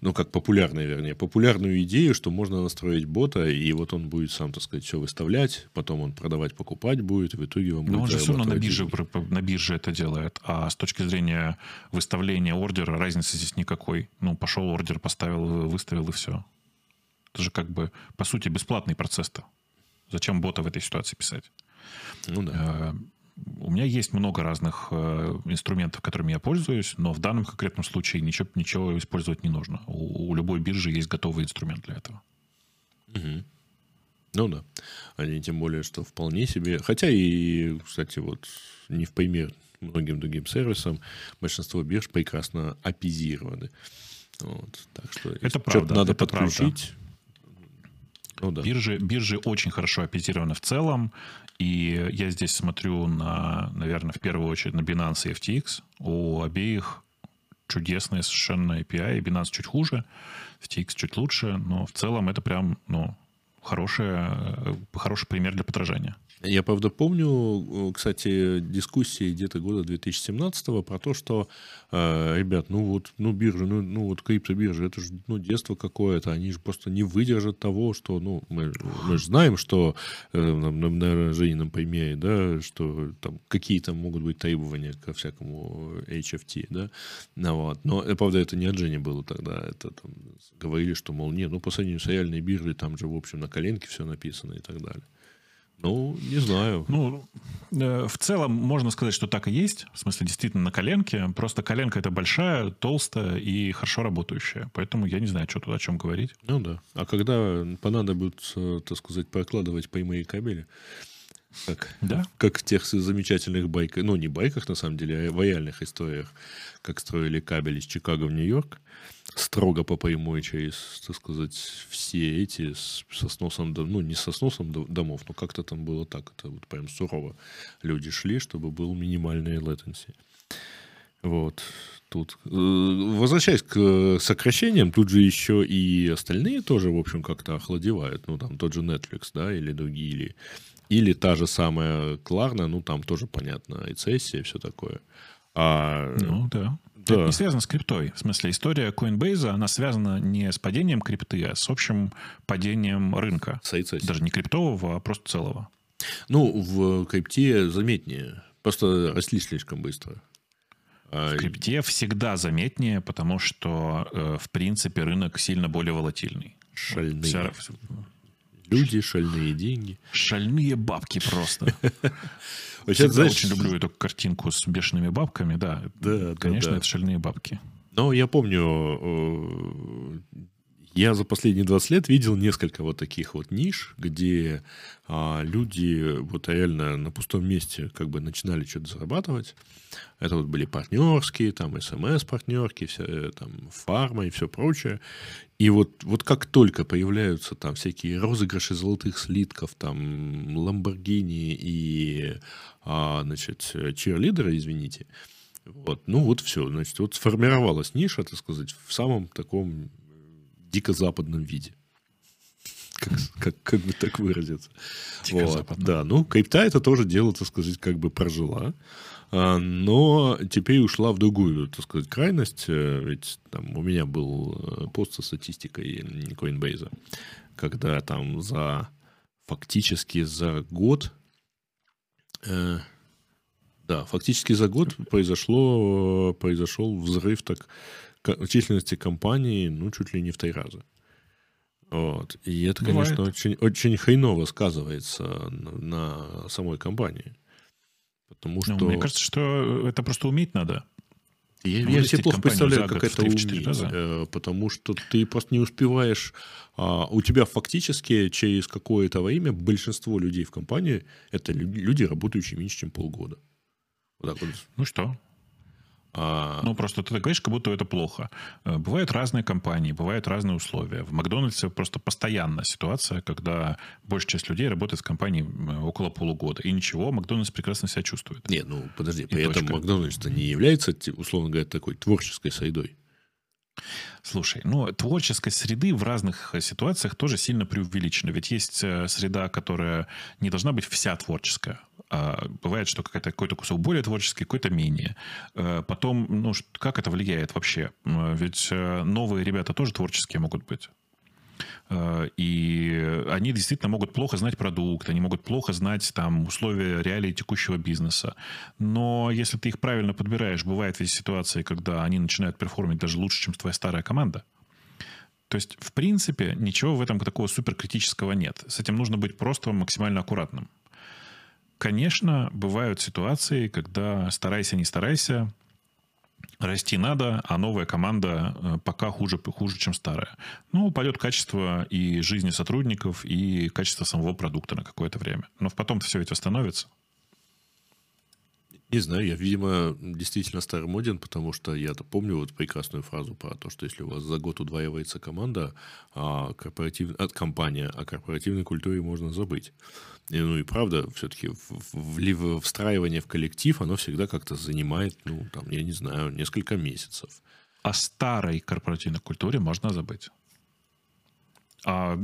ну, как популярные, вернее, популярную идею, что можно настроить бота, и вот он будет сам, так сказать, все выставлять, потом он продавать, покупать будет, и в итоге он будет... Но он же все равно на бирже, на бирже это делает, а с точки зрения выставления ордера разницы здесь никакой. Ну, пошел ордер, поставил, выставил, и все. Это же как бы, по сути, бесплатный процесс-то. Зачем бота в этой ситуации писать? Ну да. Э, у меня есть много разных э, инструментов, которыми я пользуюсь, но в данном конкретном случае ничего, ничего использовать не нужно. У, у любой биржи есть готовый инструмент для этого. Угу. Ну да. Они тем более, что вполне себе... Хотя и, кстати, вот не в пример многим другим сервисам, большинство бирж прекрасно апизированы. Вот, так что это правда, надо это подключить. Ну, да. биржи, биржи очень хорошо апизированы в целом. И я здесь смотрю на, наверное, в первую очередь на Binance и FTX. У обеих чудесные совершенно API. И Binance чуть хуже, FTX чуть лучше, но в целом это прям, ну, хороший, хороший пример для подражания. Я, правда, помню, кстати, дискуссии где-то года 2017 про то, что, э, ребят, ну вот, ну биржи, ну, ну вот криптобиржи, это же, ну, детство какое-то, они же просто не выдержат того, что, ну, мы, мы же знаем, что, э, на, на, на Женином примере, да, что там какие-то могут быть требования ко всякому HFT, да, ну, вот. но, э, правда, это не от Жени было тогда, это там говорили, что, мол, нет, ну, по сравнению с реальной биржей, там же, в общем, на коленке все написано и так далее. Ну, не знаю. Ну, э, в целом можно сказать, что так и есть. В смысле, действительно, на коленке. Просто коленка это большая, толстая и хорошо работающая. Поэтому я не знаю, что тут о чем говорить. Ну да. А когда понадобится, так сказать, прокладывать прямые кабели, как, да? как в тех замечательных байках, ну, не байках, на самом деле, а в реальных историях, как строили кабель из Чикаго в Нью-Йорк, строго по прямой через, так сказать, все эти со сносом, ну, не со сносом домов, но как-то там было так, это вот прям сурово. Люди шли, чтобы был минимальный latency. Вот. Тут. Э, возвращаясь к сокращениям, тут же еще и остальные тоже, в общем, как-то охладевают. Ну, там тот же Netflix, да, или другие, или, или та же самая Кларна, ну, там тоже понятно, и цессия, и все такое. А, ну, да. Да. Это не связано с криптой. В смысле, история Coinbase, она связана не с падением крипты, а с общим падением рынка. Сайт, Даже не криптового, а просто целого. Ну, в крипте заметнее. Просто росли слишком быстро. А в крипте всегда заметнее, потому что, э, в принципе, рынок сильно более волатильный. Шальные. Вся... Люди, шальные деньги. Шальные бабки просто. Знаешь... очень люблю эту картинку с бешеными бабками, да. Да, Конечно, это шальные бабки. Но я помню, э, я за последние 20 лет видел несколько вот таких вот ниш, где а, люди вот реально на пустом месте как бы начинали что-то зарабатывать. Это вот были партнерские, там смс-партнерки, все, э, там фарма и все прочее. И вот, вот как только появляются там всякие розыгрыши золотых слитков, там Ламборгини и, а, значит, чирлидеры, извините, вот, ну вот все, значит, вот сформировалась ниша, так сказать, в самом таком дико западном виде. Как, как, как бы так выразиться. Вот. Да, ну, крипта это тоже дело, так сказать, как бы прожила. А, но теперь ушла в другую, так сказать, крайность. Э, ведь там у меня был э, пост со статистикой Coinbase, когда там за фактически за год э, да, фактически за год произошло, произошел взрыв так численности компании, ну, чуть ли не в три раза. Вот. И это, Бывает. конечно, очень, очень хреново сказывается на, на самой компании. Потому что... Ну, мне кажется, что это просто уметь надо. Я, я себе плохо представляю, как это уметь, раза. Э, потому что ты просто не успеваешь. А, у тебя фактически через какое-то время большинство людей в компании это люди, работающие меньше, чем полгода. Вот вот. Ну что? А... Ну, просто ты говоришь, как будто это плохо. Э, бывают разные компании, бывают разные условия. В Макдональдсе просто постоянная ситуация, когда большая часть людей работает в компании около полугода. И ничего, Макдональдс прекрасно себя чувствует. Не, ну подожди, и при точка. этом Макдональдс не является, условно говоря, такой творческой средой. Слушай, ну, творческой среды в разных э, ситуациях тоже сильно преувеличена. Ведь есть э, среда, которая не должна быть вся творческая. А бывает, что какой-то, кусок более творческий, какой-то менее. Э, потом, ну, как это влияет вообще? Ведь новые ребята тоже творческие могут быть. Э, и они действительно могут плохо знать продукт, они могут плохо знать там условия реалий текущего бизнеса. Но если ты их правильно подбираешь, бывает ведь ситуации, когда они начинают перформить даже лучше, чем твоя старая команда. То есть, в принципе, ничего в этом такого суперкритического нет. С этим нужно быть просто максимально аккуратным. Конечно, бывают ситуации, когда старайся, не старайся, расти надо, а новая команда э, пока хуже, хуже, чем старая. Ну, упадет качество и жизни сотрудников, и качество самого продукта на какое-то время. Но потом все это восстановится. Не знаю, я, видимо, действительно старомоден, потому что я-то помню вот прекрасную фразу про то, что если у вас за год удваивается команда, а корпоратив... от компания, о корпоративной культуре можно забыть. И, ну и правда, все-таки встраивание в коллектив, оно всегда как-то занимает, ну, там, я не знаю, несколько месяцев. О старой корпоративной культуре можно забыть. А,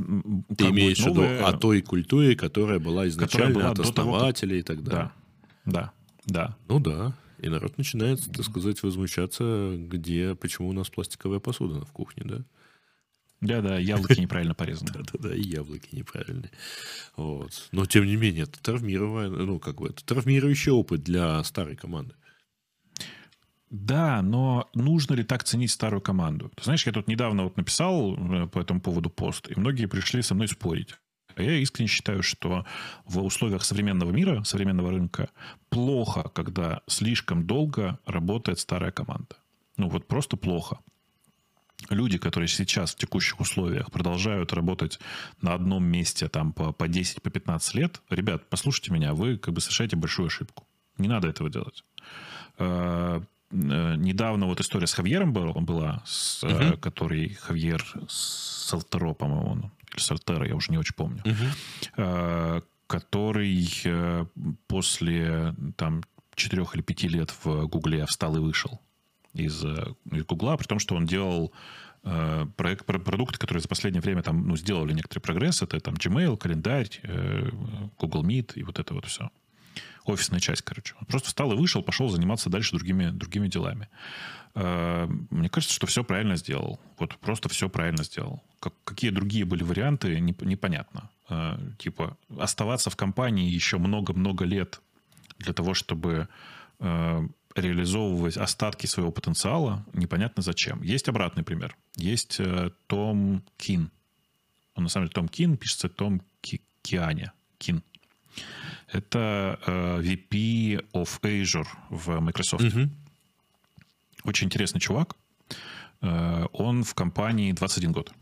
Ты имеешь в виду о той культуре, которая была изначально которая была от основателей того, как... и так далее. Да, да. Да. Ну да. И народ начинает, так сказать, возмущаться, где, почему у нас пластиковая посуда в кухне, да? Да-да, яблоки неправильно порезаны. Да-да-да, и яблоки неправильные. Вот. Но, тем не менее, это травмирование, ну, как бы, это травмирующий опыт для старой команды. Да, но нужно ли так ценить старую команду? Ты знаешь, я тут недавно вот написал э, по этому поводу пост, и многие пришли со мной спорить. А я искренне считаю, что в условиях современного мира, современного рынка, плохо, когда слишком долго работает старая команда. Ну вот просто плохо. Люди, которые сейчас в текущих условиях продолжают работать на одном месте там по, по 10, по 15 лет, ребят, послушайте меня, вы как бы совершаете большую ошибку. Не надо этого делать э, э, недавно вот история с Хавьером была, с, угу. который Хавьер Салтеро, по-моему, он или Сартера, я уже не очень помню, угу. который после там четырех или пяти лет в Гугле встал и вышел из, э, из Гугла, при том, что он делал проект, продукты, которые за последнее время там, ну, сделали некоторый прогресс. Это там Gmail, календарь, Google Meet и вот это вот все. Офисная часть, короче. Он просто встал и вышел, пошел заниматься дальше другими, другими делами. Э, мне кажется, что все правильно сделал. Вот просто все правильно сделал. Как, какие другие были варианты, непонятно. Э, типа оставаться в компании еще много-много лет для того, чтобы э, реализовывать остатки своего потенциала, непонятно зачем. Есть обратный пример. Есть Том Кин. Он на самом деле Том Кин, пишется Том Ки Кианя. Кин. Это VP of Azure в Microsoft. Mm-hmm. Очень интересный чувак. Э, он в компании 21 год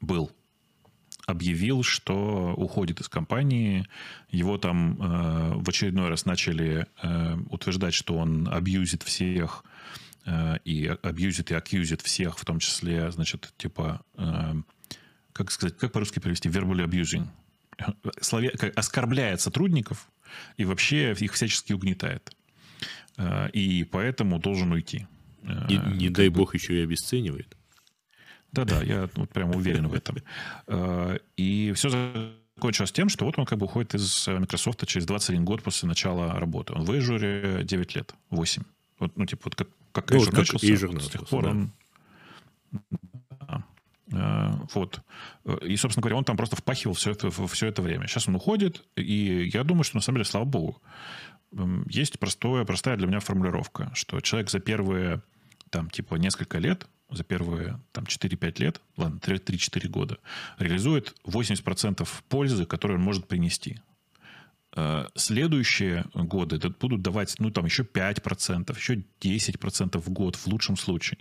был. Объявил, что уходит из компании. Его там э, в очередной раз начали э, утверждать, что он абьюзит всех и абьюзит и акьюзит всех, в том числе, значит, типа, как сказать, как по-русски перевести, verbally abusing. Слове, оскорбляет сотрудников и вообще их всячески угнетает. Э, и поэтому должен уйти. Не, э, не дай бы... бог еще и обесценивает. Да-да, я вот прям уверен в этом. Э, и все закончилось тем, что вот он как бы уходит из Microsoft через 21 год после начала работы. Он в Azure 9 лет, 8. Вот, ну, типа, вот как, как ну, Azure вот начался, Azure с тех пор да. он... Вот. И, собственно говоря, он там просто впахивал все это, все это время. Сейчас он уходит, и я думаю, что на самом деле, слава богу, есть простое, простая для меня формулировка, что человек за первые там, типа, несколько лет за первые там, 4-5 лет, ладно, 3-4 года, реализует 80% пользы, которую он может принести. Э, следующие годы будут давать, ну, там, еще 5%, еще 10% в год в лучшем случае.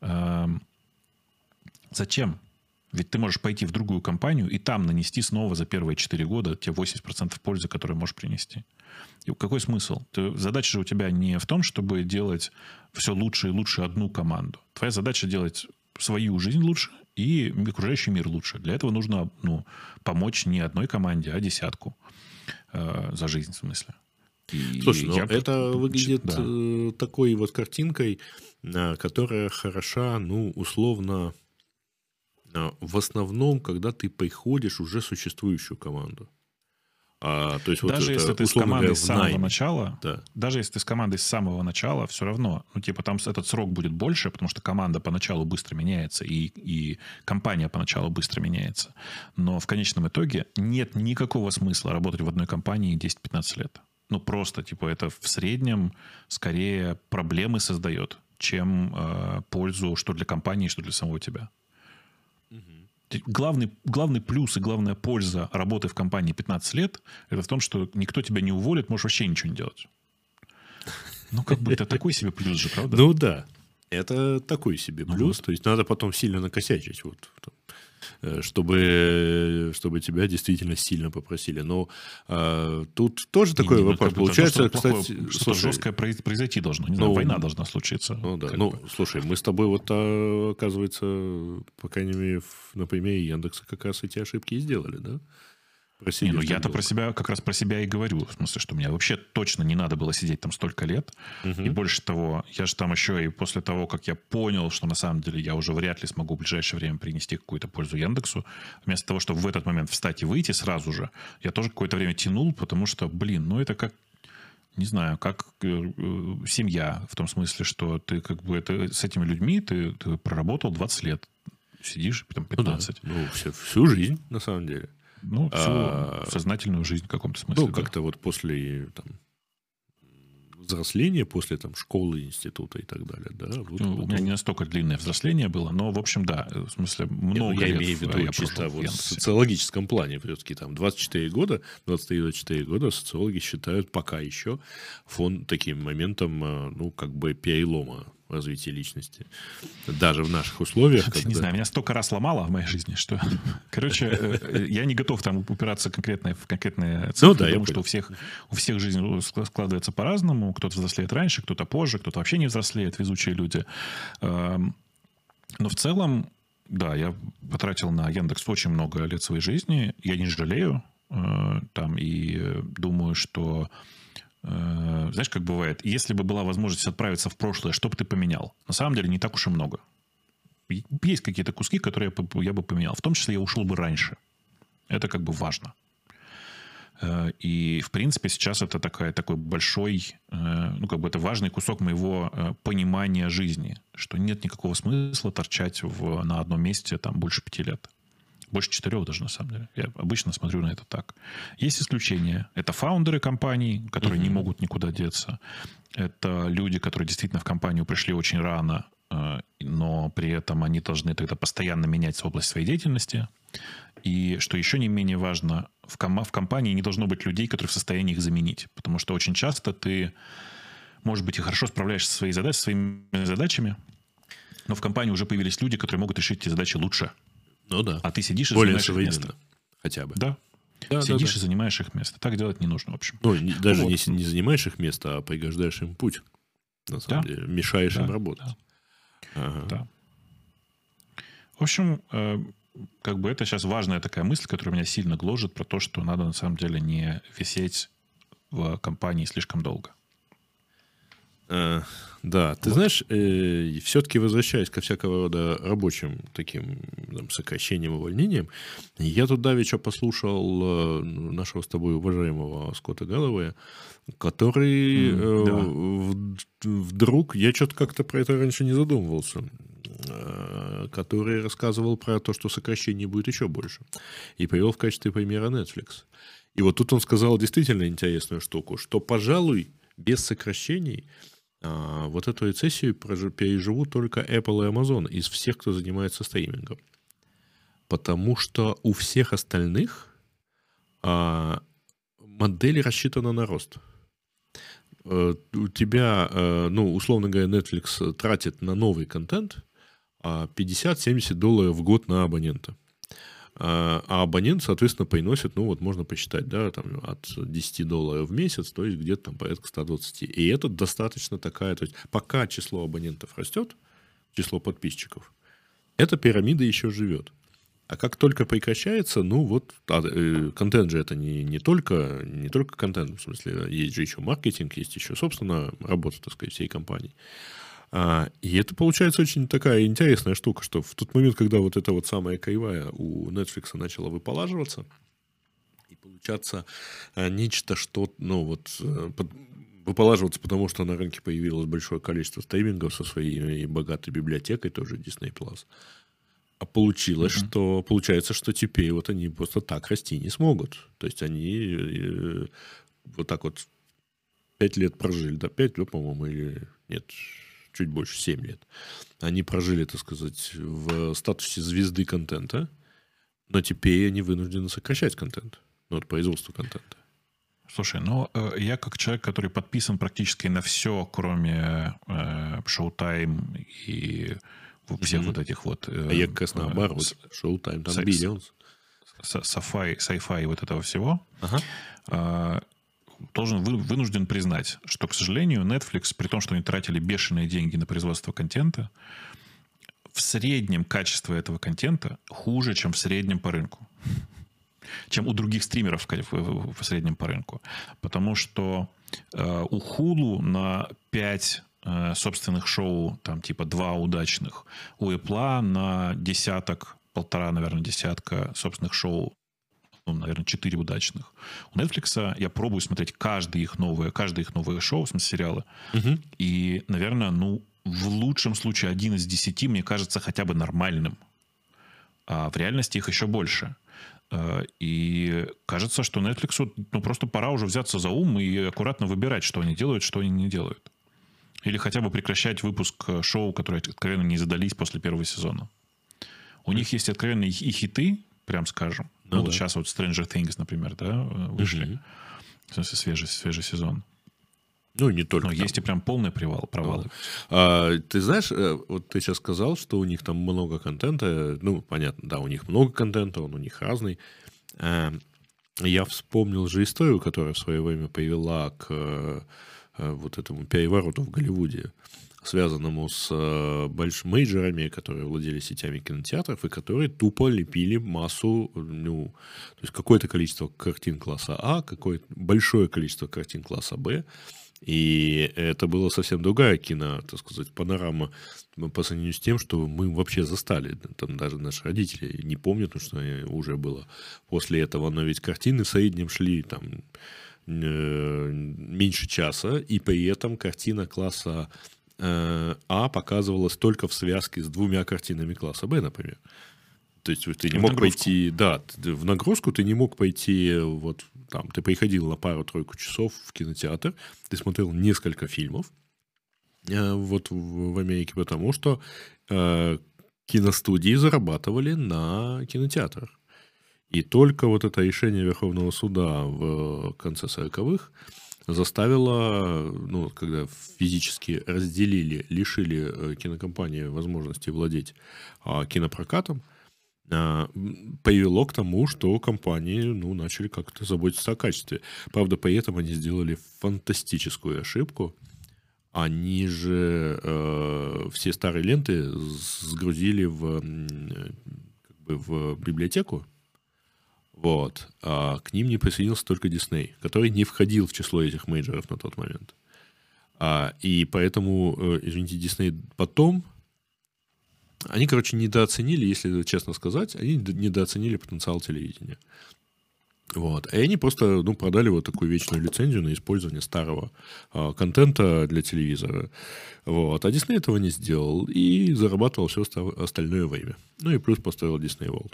Эм, зачем? Ведь ты можешь пойти в другую компанию и там нанести снова за первые 4 года те 80% пользы, которые можешь принести. И какой смысл? Ты, задача же у тебя не в том, чтобы делать все лучше и лучше одну команду. Твоя задача делать свою жизнь лучше и окружающий мир лучше. Для этого нужно ну, помочь не одной команде, а десятку э, за жизнь, в смысле. И Слушай, ну это выглядит да. Э, такой вот картинкой, э, которая хороша, ну, условно, в основном, когда ты приходишь уже существующую команду. А, то есть даже вот если это, ты с командой говоря, с самого найме. начала, да. даже если ты с командой с самого начала, все равно, ну типа там этот срок будет больше, потому что команда поначалу быстро меняется и и компания поначалу быстро меняется, но в конечном итоге нет никакого смысла работать в одной компании 10-15 лет. Ну просто типа это в среднем скорее проблемы создает, чем э, пользу, что для компании, что для самого тебя главный, главный плюс и главная польза работы в компании 15 лет это в том, что никто тебя не уволит, можешь вообще ничего не делать. Ну, как бы это такой себе плюс же, правда? Ну да. Это такой себе плюс. Вот. То есть надо потом сильно накосячить. Вот Э, чтобы, чтобы тебя действительно сильно попросили. Но а, тут тоже такой не, ну, вопрос. Получается, что кстати... Что-то жесткое произойти должно. Не знаю, ну, война должна случиться. Ну да. Ну, бы. слушай, мы с тобой вот, а, оказывается, по крайней мере, на примере Яндекса как раз эти ошибки и сделали, да? Не, ну я-то про себя, как раз про себя и говорю. В смысле, что мне вообще точно не надо было сидеть там столько лет. Угу. И больше того, я же там еще и после того, как я понял, что на самом деле я уже вряд ли смогу в ближайшее время принести какую-то пользу Яндексу, вместо того, чтобы в этот момент встать и выйти сразу же, я тоже какое-то время тянул, потому что, блин, ну это как не знаю, как э, э, семья, в том смысле, что ты как бы это, с этими людьми ты, ты проработал 20 лет, сидишь, потом 15. Ну, да. ну всю, всю жизнь, на самом деле. Ну, всю а, сознательную жизнь в каком-то смысле. Ну, как-то вот после там, взросления, после там, школы, института и так далее. Да? Вот, ну, вот, у меня не настолько длинное взросление было, но, в общем, да, в смысле, ну, много Нет, Я имею в виду я чисто вот в социологическом плане. Все-таки там 24 года, 23-24 года социологи считают пока еще фон таким моментом, э, ну, как бы перелома развития личности. Даже в наших условиях. Когда... Не знаю, меня столько раз ломало в моей жизни, что... Короче, э, э, я не готов там упираться конкретно в конкретные цифры, ну, да, потому что у всех, у всех жизнь складывается по-разному. Кто-то взрослеет раньше, кто-то позже, кто-то вообще не взрослеет, везучие люди. Эм, но в целом, да, я потратил на Яндекс очень много лет своей жизни. Я не жалею э, там и думаю, что знаешь, как бывает, если бы была возможность отправиться в прошлое, что бы ты поменял? На самом деле не так уж и много. Есть какие-то куски, которые я бы поменял. В том числе я ушел бы раньше. Это как бы важно. Э, и, в принципе, сейчас это такая, такой большой, э, ну, как бы это важный кусок моего понимания жизни, что нет никакого смысла торчать в, на одном месте там больше пяти лет. Больше четырех даже, на самом деле. Я обычно смотрю на это так. Есть исключения. Это фаундеры компаний, которые mm-hmm. не могут никуда деться. Это люди, которые действительно в компанию пришли очень рано, э, но при этом они должны тогда постоянно менять область своей деятельности. И что еще не менее важно, в, ком- в компании не должно быть людей, которые в состоянии их заменить. Потому что очень часто ты, может быть, и хорошо справляешься со своей задач, своими задачами, но в компании уже появились люди, которые могут решить эти задачи лучше – ну да. А ты сидишь и Более занимаешь их место. Хотя бы. Да. да Сидишь да, да. и занимаешь их место. Так делать не нужно, в общем. Ну, даже вот. не, не занимаешь их место, а пригождаешь им путь. На самом да. деле. Мешаешь да. им работать. Да. Ага. да. В общем, э, как бы это сейчас важная такая мысль, которая меня сильно гложет про то, что надо на самом деле не висеть в компании слишком долго. А, да, ты вот. знаешь, э, все-таки возвращаясь ко всякого рода рабочим таким там, сокращениям, увольнениям, я тут давеча послушал э, нашего с тобой уважаемого Скотта Галловая, который mm, э, да. вдруг, я что-то как-то про это раньше не задумывался, э, который рассказывал про то, что сокращений будет еще больше, и привел в качестве примера Netflix. И вот тут он сказал действительно интересную штуку, что, пожалуй, без сокращений А вот эту рецессию переживут только Apple и Amazon из всех, кто занимается стримингом. Потому что у всех остальных а, модель рассчитана на рост. Э, у тебя, э, ну, условно говоря, Netflix тратит на новый контент 50-70 долларов в год на абонента. А, а абонент, соответственно, приносит, ну вот можно посчитать, да, там от 10 долларов в месяц, то есть где-то там порядка 120. И это достаточно такая, то есть пока число абонентов растет, число подписчиков, эта пирамида еще живет. А как только прекращается, ну вот, а, э, контент же это не, не, только, не только контент, в смысле, есть же еще маркетинг, есть еще, собственно, работа, так сказать, всей компании. А, и это получается очень такая интересная штука, что в тот момент, когда вот эта вот самая кривая у Netflix начала выполаживаться, и получаться а, нечто, что, ну вот, э, под, выполаживаться, потому что на рынке появилось большое количество стримингов со своей богатой библиотекой, тоже Disney+. Plus. А получилось, mm-hmm. что получается, что теперь вот они просто так расти не смогут. То есть они э, вот так вот пять лет прожили, да, пять лет, по-моему, или нет, чуть больше, 7 лет. Они прожили, так сказать, в статусе звезды контента, но теперь они вынуждены сокращать контент, ну, от производства контента. Слушай, ну, э, я как человек, который подписан практически на все, кроме э, Showtime и всех mm-hmm. вот этих вот... Э, а я как раз наоборот. Э, Showtime, там Billions. Sci-fi, вот этого всего. Ага. Должен вы, вынужден признать, что, к сожалению, Netflix, при том, что они тратили бешеные деньги на производство контента, в среднем качество этого контента хуже, чем в среднем по рынку. Чем у других стримеров в среднем по рынку. Потому что э, у Hulu на 5 э, собственных шоу, там типа 2 удачных, у Apple на десяток, полтора, наверное, десятка собственных шоу ну, наверное, четыре удачных. У Netflix я пробую смотреть каждое их новое, каждое их новое шоу, в смысле сериалы. Угу. И, наверное, ну, в лучшем случае один из десяти мне кажется хотя бы нормальным. А в реальности их еще больше. А, и кажется, что Netflix ну, просто пора уже взяться за ум и аккуратно выбирать, что они делают, что они не делают. Или хотя бы прекращать выпуск шоу, которые откровенно не задались после первого сезона. У них есть откровенные и хиты, прям скажем. Ну, ну да. вот сейчас вот Stranger Things, например, да, вышли. Угу. В смысле, свежий, свежий сезон. Ну, не только. Но там. есть и прям полный привал, провалы. Ну, а, ты знаешь, э, вот ты сейчас сказал, что у них там много контента. Ну, понятно, да, у них много контента, он у них разный. А, я вспомнил же историю, которая в свое время привела к э, вот этому перевороту в Голливуде связанному с э, большими мейджорами, которые владели сетями кинотеатров и которые тупо лепили массу, ну, то есть какое-то количество картин класса А, какое-то большое количество картин класса Б, и это была совсем другая кино, так сказать, панорама по сравнению с тем, что мы вообще застали. Там даже наши родители не помнят, ну, что уже было после этого. Но ведь картины в среднем шли там э, меньше часа, и при этом картина класса а показывалась только в связке с двумя картинами класса Б, например. То есть ты не в мог нагрузку. пойти, да, в нагрузку ты не мог пойти, вот там, ты приходил на пару-тройку часов в кинотеатр, ты смотрел несколько фильмов, э, вот в Америке, потому что э, киностудии зарабатывали на кинотеатрах. И только вот это решение Верховного суда в конце 40-х заставила, ну, когда физически разделили, лишили э, кинокомпании возможности владеть а, кинопрокатом, а, привело к тому, что компании ну, начали как-то заботиться о качестве. Правда, при этом они сделали фантастическую ошибку. Они же э, все старые ленты сгрузили в, как бы в библиотеку, вот. А к ним не присоединился только Дисней, который не входил в число этих мейджоров на тот момент. А, и поэтому, э, извините, Дисней потом... Они, короче, недооценили, если честно сказать, они недооценили потенциал телевидения. Вот. И они просто ну, продали вот такую вечную лицензию на использование старого а, контента для телевизора. Вот. А Disney этого не сделал и зарабатывал все остальное время. Ну и плюс поставил Disney World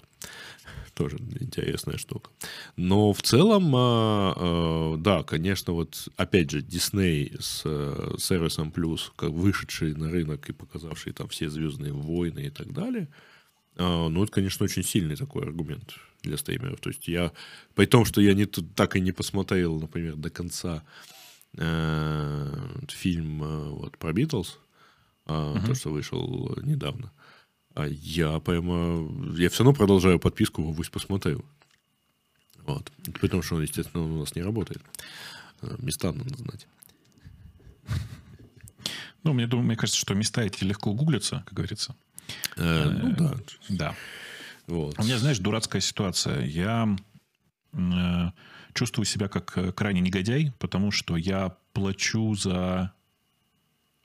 тоже интересная штука. Но в целом, а, а, да, конечно, вот опять же, Disney с э, сервисом плюс, как вышедший на рынок и показавший там все звездные войны и так далее, а, ну, это, конечно, очень сильный такой аргумент для стримеров. То есть я, при том, что я не, так и не посмотрел, например, до конца э, фильм э, вот, про Битлз, э, uh-huh. то, что вышел недавно, а я прямо... Я все равно продолжаю подписку, пусть посмотрю. Вот. Потому что он, естественно, у нас не работает. Э, места надо знать. Ну, мне, думаю, мне кажется, что места эти легко гуглятся, как говорится. Э, ну, да. Да. Вот. У меня, знаешь, дурацкая ситуация. Я э, чувствую себя как э, крайне негодяй, потому что я плачу за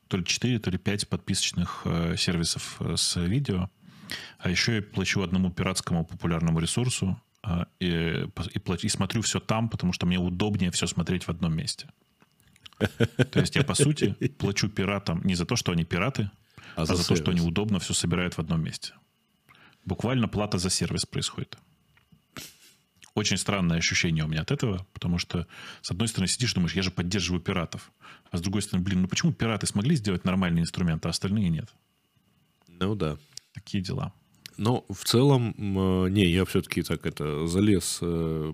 то ли 4, то ли 5 подписочных э, сервисов э, с видео. А еще я плачу одному пиратскому популярному ресурсу э, и, и, и смотрю все там, потому что мне удобнее все смотреть в одном месте. То есть я, по сути, плачу пиратам не за то, что они пираты, а, а за, за то, что они удобно все собирают в одном месте. Буквально плата за сервис происходит. Очень странное ощущение у меня от этого, потому что, с одной стороны, сидишь, думаешь, я же поддерживаю пиратов. А с другой стороны, блин, ну почему пираты смогли сделать нормальный инструмент, а остальные нет? Ну да. Такие дела. Но в целом, не, я все-таки так это залез э,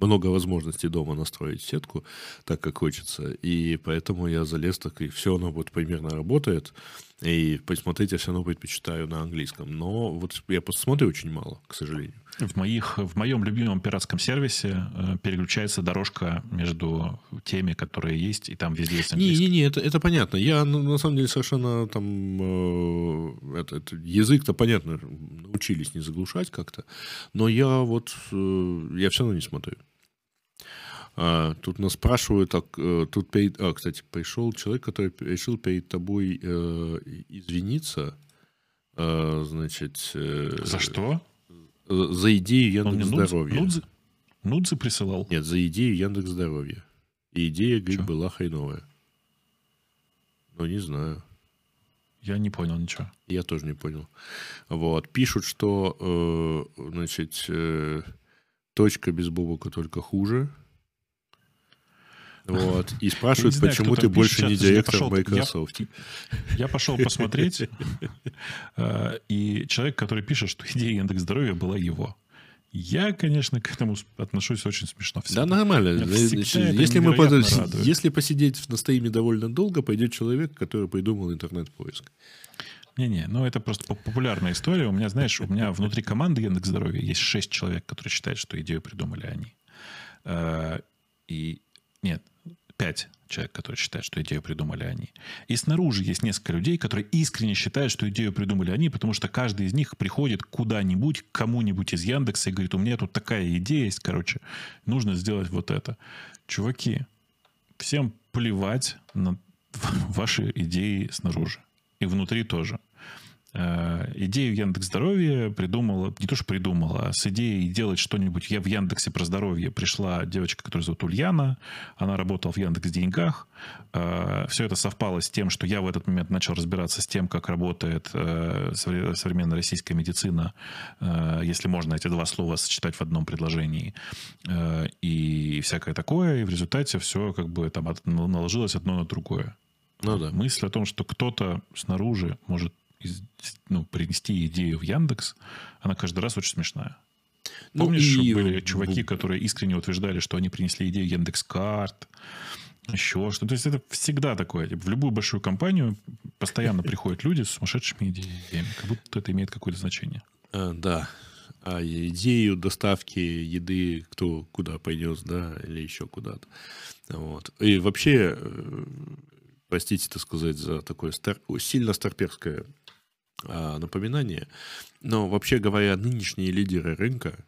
много возможностей дома настроить сетку так, как хочется. И поэтому я залез так, и все оно вот примерно работает. И посмотреть я все равно предпочитаю на английском. Но вот я просто смотрю очень мало, к сожалению. В, моих, в моем любимом пиратском сервисе э, переключается дорожка между теми, которые есть, и там везде есть английский. Не-не-не, это, это понятно. Я, ну, на самом деле, совершенно там... Э, это, это, язык-то, понятно, научились не заглушать как-то. Но я вот... Э, я все равно не смотрю. А, тут нас спрашивают, а, э, тут перед, а, кстати, пришел человек, который решил перед тобой э, извиниться, э, значит... Э, за что? За идею Яндекс Здоровья. Нудзы, Нудзы присылал? Нет, за идею Яндекс Здоровья. И идея, говорит, Чё? была хреновая. Ну, не знаю. Я не понял ничего. Я тоже не понял. Вот. Пишут, что, э, значит, э, точка без бубока только хуже. Вот. И спрашивают, знаю, почему ты больше не директор пошел, Microsoft. Я, я пошел посмотреть, э, и человек, который пишет, что идея индекс здоровья была его. Я, конечно, к этому отношусь очень смешно. Всегда. Да, нормально. Если, мы под... Если посидеть на стриме довольно долго, пойдет человек, который придумал интернет-поиск. Не-не, ну это просто популярная история. У меня, знаешь, у меня внутри команды Яндекс Здоровья есть шесть человек, которые считают, что идею придумали они. Э, и нет, пять человек, которые считают, что идею придумали они. И снаружи есть несколько людей, которые искренне считают, что идею придумали они, потому что каждый из них приходит куда-нибудь, к кому-нибудь из Яндекса и говорит, у меня тут такая идея есть, короче, нужно сделать вот это. Чуваки, всем плевать на ваши идеи снаружи. И внутри тоже. Э, идею Яндекс Здоровья придумала, не то что придумала, а с идеей делать что-нибудь. Я в Яндексе про здоровье пришла девочка, которая зовут Ульяна. Она работала в Яндекс Деньгах. Э, Все это совпало с тем, что я в этот момент начал разбираться с тем, как работает э, современная российская медицина, если можно эти два слова сочетать в одном предложении, и всякое такое. И в результате все как бы там наложилось одно на другое. Ну, да. Мысль о том, что кто-то снаружи может ну, принести идею в Яндекс, она каждый раз очень смешная. Ну, Помнишь, и... были чуваки, которые искренне утверждали, что они принесли идею Яндекс Карт, еще что-то. То есть это всегда такое. В любую большую компанию постоянно приходят люди с сумасшедшими идеями, как будто это имеет какое-то значение. А, да. А идею доставки еды кто куда пойдет, да, или еще куда-то. Вот. И вообще, э, простите, так сказать, за такое стар... сильно старперское напоминание. Но вообще говоря, нынешние лидеры рынка,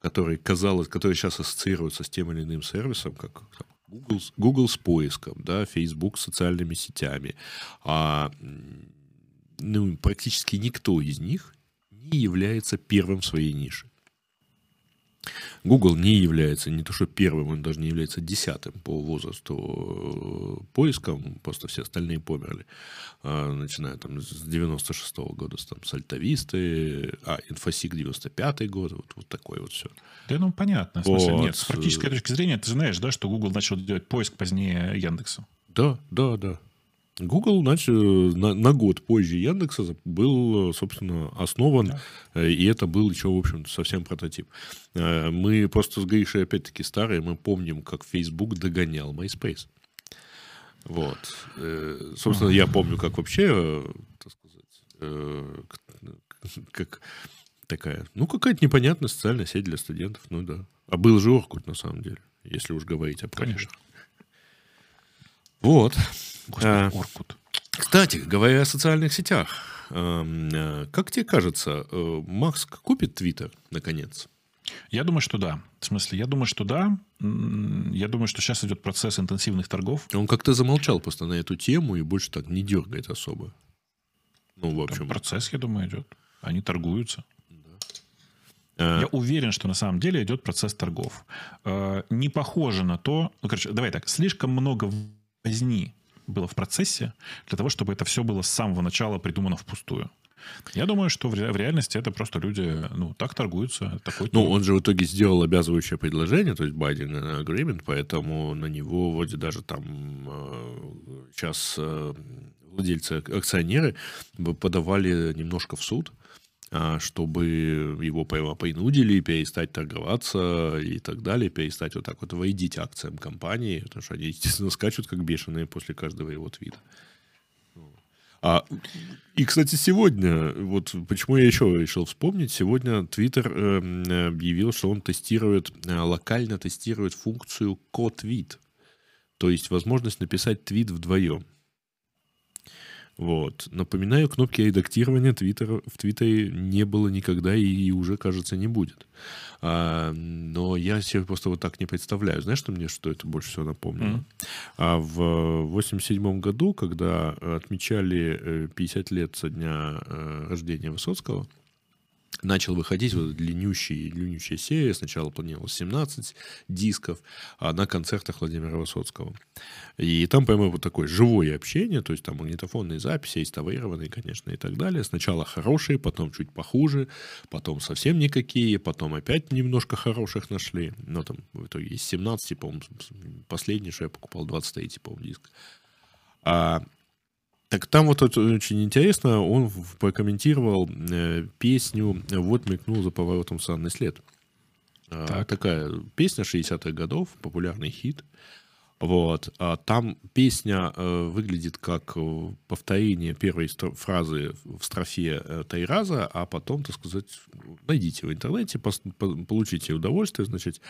которые, казалось, которые сейчас ассоциируются с тем или иным сервисом, как там, Google, Google с поиском, да, Facebook с социальными сетями, а, ну, практически никто из них не является первым в своей нише. Google не является не то что первым, он даже не является десятым по возрасту э, поиском, просто все остальные померли, а, начиная там с 96 -го года, там, с Альтависты, а, Инфосик 95 год, вот, вот такое вот все. Да, ну, понятно. В смысле, вот. нет, с практической точки зрения, ты знаешь, да, что Google начал делать поиск позднее Яндекса. Да, да, да. Google значит, на, на год позже Яндекса был, собственно, основан, да. Э, и это был еще, в общем совсем прототип. Э, мы просто с Гришей, опять-таки, старые, мы помним, как Facebook догонял MySpace. Вот. Э, собственно, я помню, как вообще, так сказать, как такая, ну, какая-то непонятная социальная сеть для студентов, ну да. А был же Оркут, на самом деле, если уж говорить о Конечно. Вот. Господи, а, Оркут. Кстати, говоря о социальных сетях, эм, э, как тебе кажется, э, Макс купит Твиттер наконец? Я думаю, что да. В смысле, я думаю, что да. Я думаю, что сейчас идет процесс интенсивных торгов. Он как-то замолчал просто на эту тему и больше так не дергает особо. Ну, в общем. Там процесс, я думаю, идет. Они торгуются. Я уверен, что на самом деле идет процесс торгов. Э, не похоже на то... Ну, короче, давай так. Слишком много возни было в процессе для того, чтобы это все было с самого начала придумано впустую. Я думаю, что в, реальности это просто люди, ну, так торгуются. Такой ну, он же в итоге сделал обязывающее предложение, то есть Biden Agreement, поэтому на него вроде даже там сейчас э, э, владельцы, акционеры подавали немножко в суд, чтобы его принудили перестать торговаться и так далее, перестать вот так вот войдить акциям компании, потому что они, естественно, скачут как бешеные после каждого его твита. А, и, кстати, сегодня, вот почему я еще решил вспомнить, сегодня Twitter э, объявил, что он тестирует, э, локально тестирует функцию ко-твит, то есть возможность написать твит вдвоем. Вот. Напоминаю, кнопки редактирования Твиттера в Твиттере не было никогда и уже, кажется, не будет. А, но я себе просто вот так не представляю. Знаешь, что мне что это больше всего напомнило? Mm-hmm. А в 87 году, когда отмечали 50 э, лет со дня э, рождения Высоцкого, начал выходить вот длиннющий, длиннющая серия. Сначала планировалось 17 дисков а на концертах Владимира Высоцкого. И там прямо вот такое живое общение, то есть там магнитофонные записи, инсталлированные, конечно, и так далее. Сначала хорошие, потом чуть похуже, потом совсем никакие, потом опять немножко хороших нашли. Но там в итоге из 17, по-моему, последний, что я покупал, 23, по-моему, диск. А так там вот очень интересно, он прокомментировал э, песню «Вот мелькнул за поворотом санный след». А, так. Такая песня 60-х годов, популярный хит. Вот. А там песня э, выглядит как э, повторение первой фразы в строфе э, Тайраза, а потом, так сказать, найдите в интернете, получите удовольствие, значит,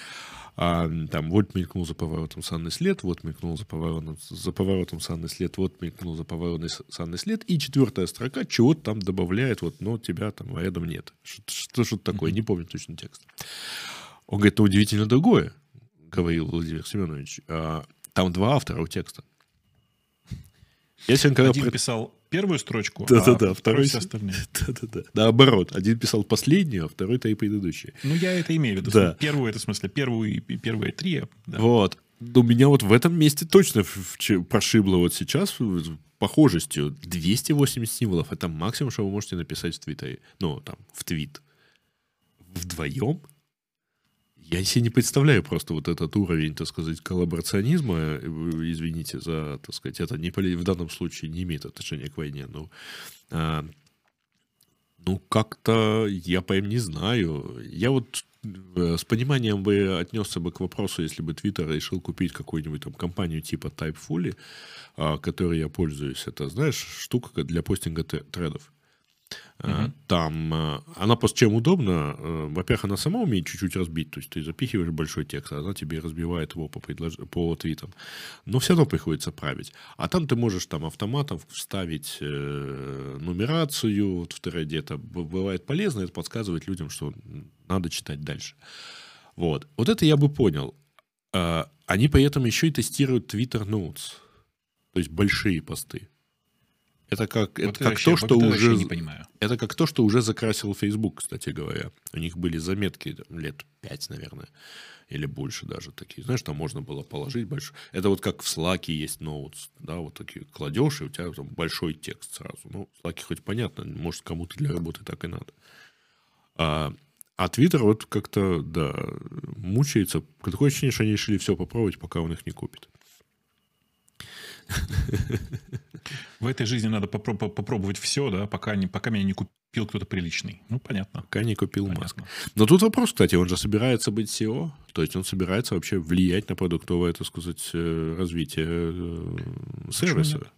а, там вот мелькнул за поворотом санный след, вот мелькнул за поворотом, за поворотом санный след, вот мелькнул за поворотом санный след, и четвертая строка чего-то там добавляет, вот, но тебя там рядом нет. Что, что такое, не помню точно текст. Он говорит, это удивительно другое, говорил Владимир Семенович. Там два автора у текста. Если он когда Один про... писал первую строчку, да, а да, да, второй все остальные. Да, да, да. Наоборот, один писал последнюю, а второй то и предыдущие. Ну, я это имею в виду. Да. Первую, это в смысле, первую и первые три. Да. Вот. Но меня вот в этом месте точно прошибло вот сейчас похожестью. 280 символов — это максимум, что вы можете написать в Твиттере. Ну, там, в твит. Вдвоем — я себе не представляю просто вот этот уровень, так сказать, коллаборационизма, э, извините за, так сказать, это не, в данном случае не имеет отношения к войне, но а, ну, как-то я прям не знаю. Я вот э, с пониманием бы отнесся бы к вопросу, если бы Twitter решил купить какую-нибудь там компанию типа Typefully, а, которой я пользуюсь. Это, знаешь, штука для постинга тредов. Uh-huh. Там э, она просто чем удобно, э, во-первых, она сама умеет чуть-чуть разбить, то есть ты запихиваешь большой текст, а она тебе разбивает его по, предлож... по твитам, но все равно приходится править. А там ты можешь там автоматом вставить э, нумерацию, вот в треде это бывает полезно, это подсказывает людям, что надо читать дальше. Вот, вот это я бы понял. Они при этом еще и тестируют Twitter Notes, то есть большие посты. Это как, Вот это как вообще- то, что уже... не понимаю. Это как то, что уже закрасил Facebook, кстати говоря. У них были заметки там, лет пять, наверное, или больше даже такие. Знаешь, там можно было положить большой. Это вот как в Slack есть ноутс, да, вот такие кладешь, и у тебя там большой текст сразу. Ну, в Slack хоть понятно, может, кому-то для работы так и надо. А, а Twitter вот как-то, да, мучается. Такое ощущение, что они решили все попробовать, пока он их не купит. В этой жизни надо попро- по- попробовать все, да, пока, не, пока меня не купил кто-то приличный. Ну, понятно. Пока не купил Маск. понятно. Но тут вопрос, кстати, он же собирается быть SEO, то есть он собирается вообще влиять на продуктовое, так сказать, э, развитие э, сервиса. нет?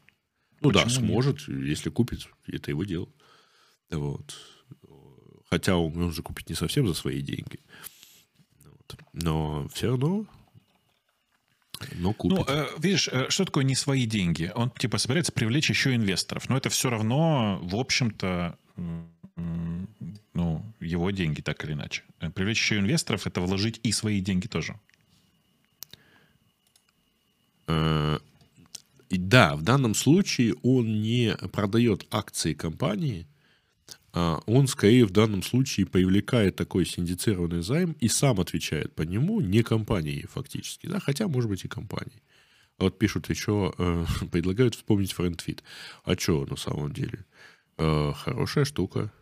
Ну да, Почему нет? сможет, если купит, это его дело. Вот. Хотя он, он же купит не совсем за свои деньги. Но все равно, но купит. Ну, э, видишь, э, что такое не свои деньги? Он, типа, собирается привлечь еще инвесторов. Но это все равно, в общем-то, ну, его деньги, так или иначе. Э, Привлечь еще инвесторов — это вложить и свои деньги тоже. Да, в данном случае он не продает акции компании, он скорее в данном случае привлекает такой синдицированный займ и сам отвечает по нему, не компании фактически, да, хотя, может быть, и компании. Вот пишут еще, э, предлагают вспомнить FriendFit. А что на самом деле? Э, хорошая штука.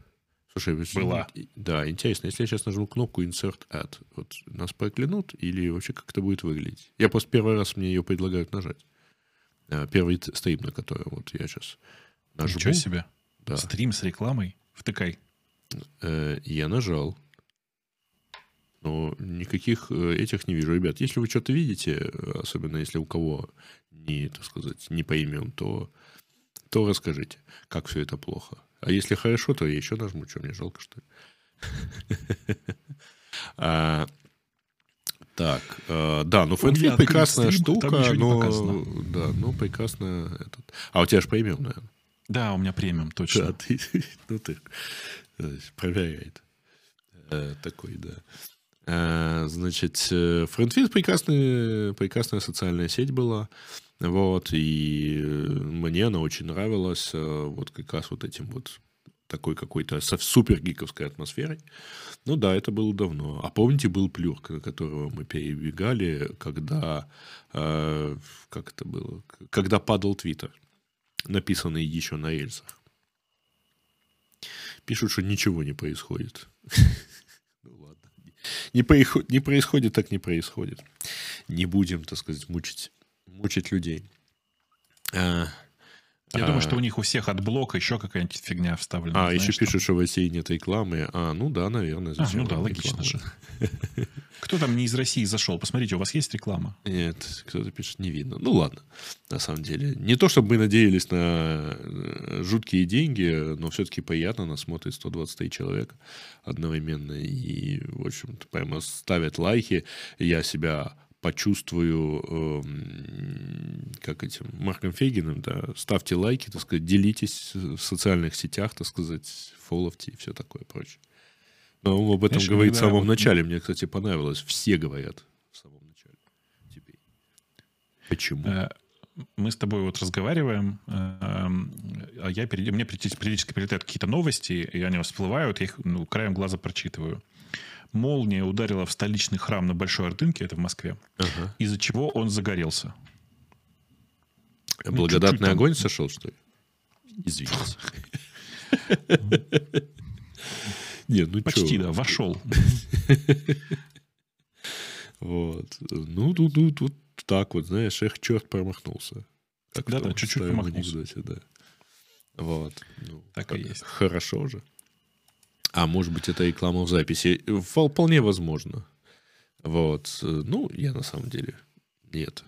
Слушай, Была. Да, интересно, если я сейчас нажму кнопку Insert Add, вот нас проклянут или вообще как это будет выглядеть? Я просто первый раз мне ее предлагают нажать. Э, Первый стрим, на котором вот я сейчас нажму. Ничего себе. Да. Стрим с рекламой. Втыкай. Э, Я нажал. Но никаких э, этих не вижу. Ребят, если вы что-то видите, особенно если у кого не, так сказать, не по имен, то, то расскажите, как все это плохо. А если хорошо, то я еще нажму. Что, мне жалко, что ли? А, Так, э, да, ну открыт прекрасная штука, но... Да, ну прекрасно этот... А у тебя же премиум, наверное. Да, у меня премиум, точно. Да, ты, ну ты э, проверяет. Э, Такой, да. Э, Значит, э, FriendFit прекрасная, прекрасная социальная сеть была. Вот, и э, мне она очень нравилась. э, Вот как раз вот этим вот такой какой-то со супер гиковской атмосферой. Ну да, это было давно. А помните, был плюрк, на которого мы перебегали, когда... э, как это было? Когда падал Твиттер, написанный еще на рельсах. Пишут, что ничего не происходит. Ну ладно. Не, происход- не происходит, так не происходит. Не будем, так сказать, мучить, мучить людей. А, Я а, думаю, что у них у всех от блока еще какая-нибудь фигня вставлена. А, знаешь, еще пишут, что в России нет рекламы. А, ну да, наверное. А, ну да, логично же. Кто там не из России зашел? Посмотрите, у вас есть реклама? Нет, кто-то пишет, не видно. Ну ладно, на самом деле. Не то, чтобы мы надеялись на э, жуткие деньги, но все-таки приятно, нас смотрит 123 человека одновременно. И, в общем-то, прямо ставят лайки. Я себя почувствую, эм, как этим, Марком Фейгиным, да, ставьте лайки, так сказать, делитесь в социальных сетях, так сказать, фоловьте и все такое прочее. Он об этом Знаешь, говорит в самом начале. Мне, кстати, понравилось. Все говорят в самом начале. Теперь. Почему? Э, Мы с тобой вот разговариваем, э, а я перед... мне периодически прилетают какие-то новости, и они всплывают, я их ну, краем глаза прочитываю. Молния ударила в столичный храм на Большой Ордынке, это в Москве, Ага. из-за чего он загорелся. Ну, Благодатный там. огонь сошел, что ли? Извините. Нет, ну Почти, чё? да, вошел. Вот. Ну, тут, тут, тут так вот, знаешь, эх, черт промахнулся. Как в Да-да, том чуть-чуть промахнулся. анекдоте, да. Вот. Ну, Так и есть. Хорошо же. А может быть, это реклама в записи? Впол- Вполне возможно. Вот. Ну, я на самом деле нет.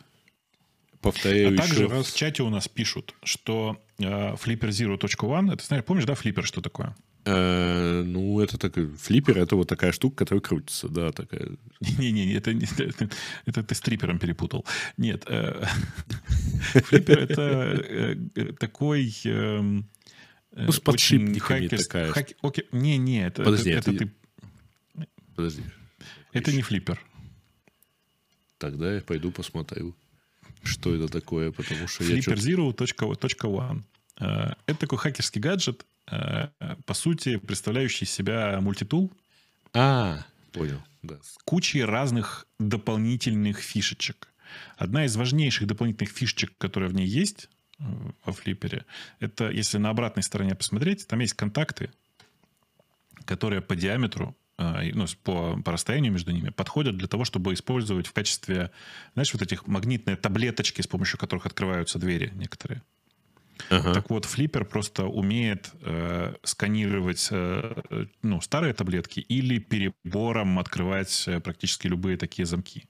Повторяю А также еще в раз. чате у нас пишут, что э, flipperzero.one, это знаешь, помнишь, да, флиппер что такое? Э, ну, это такой флиппер, это вот такая штука, которая крутится, да, такая. Не-не-не, это, это, это ты с трипером перепутал. Нет, э, флиппер это э, такой... Эм, ну, с подшипниками такая. Не-не, это, это, ты... Подожди. Это не флиппер. Тогда я пойду посмотрю, что это такое, потому что я... Flipper Zero.1 это такой хакерский гаджет, э, по сути, представляющий себя мультитул. А, понял. Да. С кучей разных дополнительных фишечек. Одна из важнейших дополнительных фишечек, которая в ней есть э, во флиппере, это, если на обратной стороне посмотреть, там есть контакты, которые по диаметру ну, по, по расстоянию между ними подходят для того, чтобы использовать в качестве, знаешь, вот этих магнитные таблеточки, с помощью которых открываются двери некоторые. Ага. Так вот, флиппер просто умеет э, сканировать э, ну, старые таблетки или перебором открывать э, практически любые такие замки.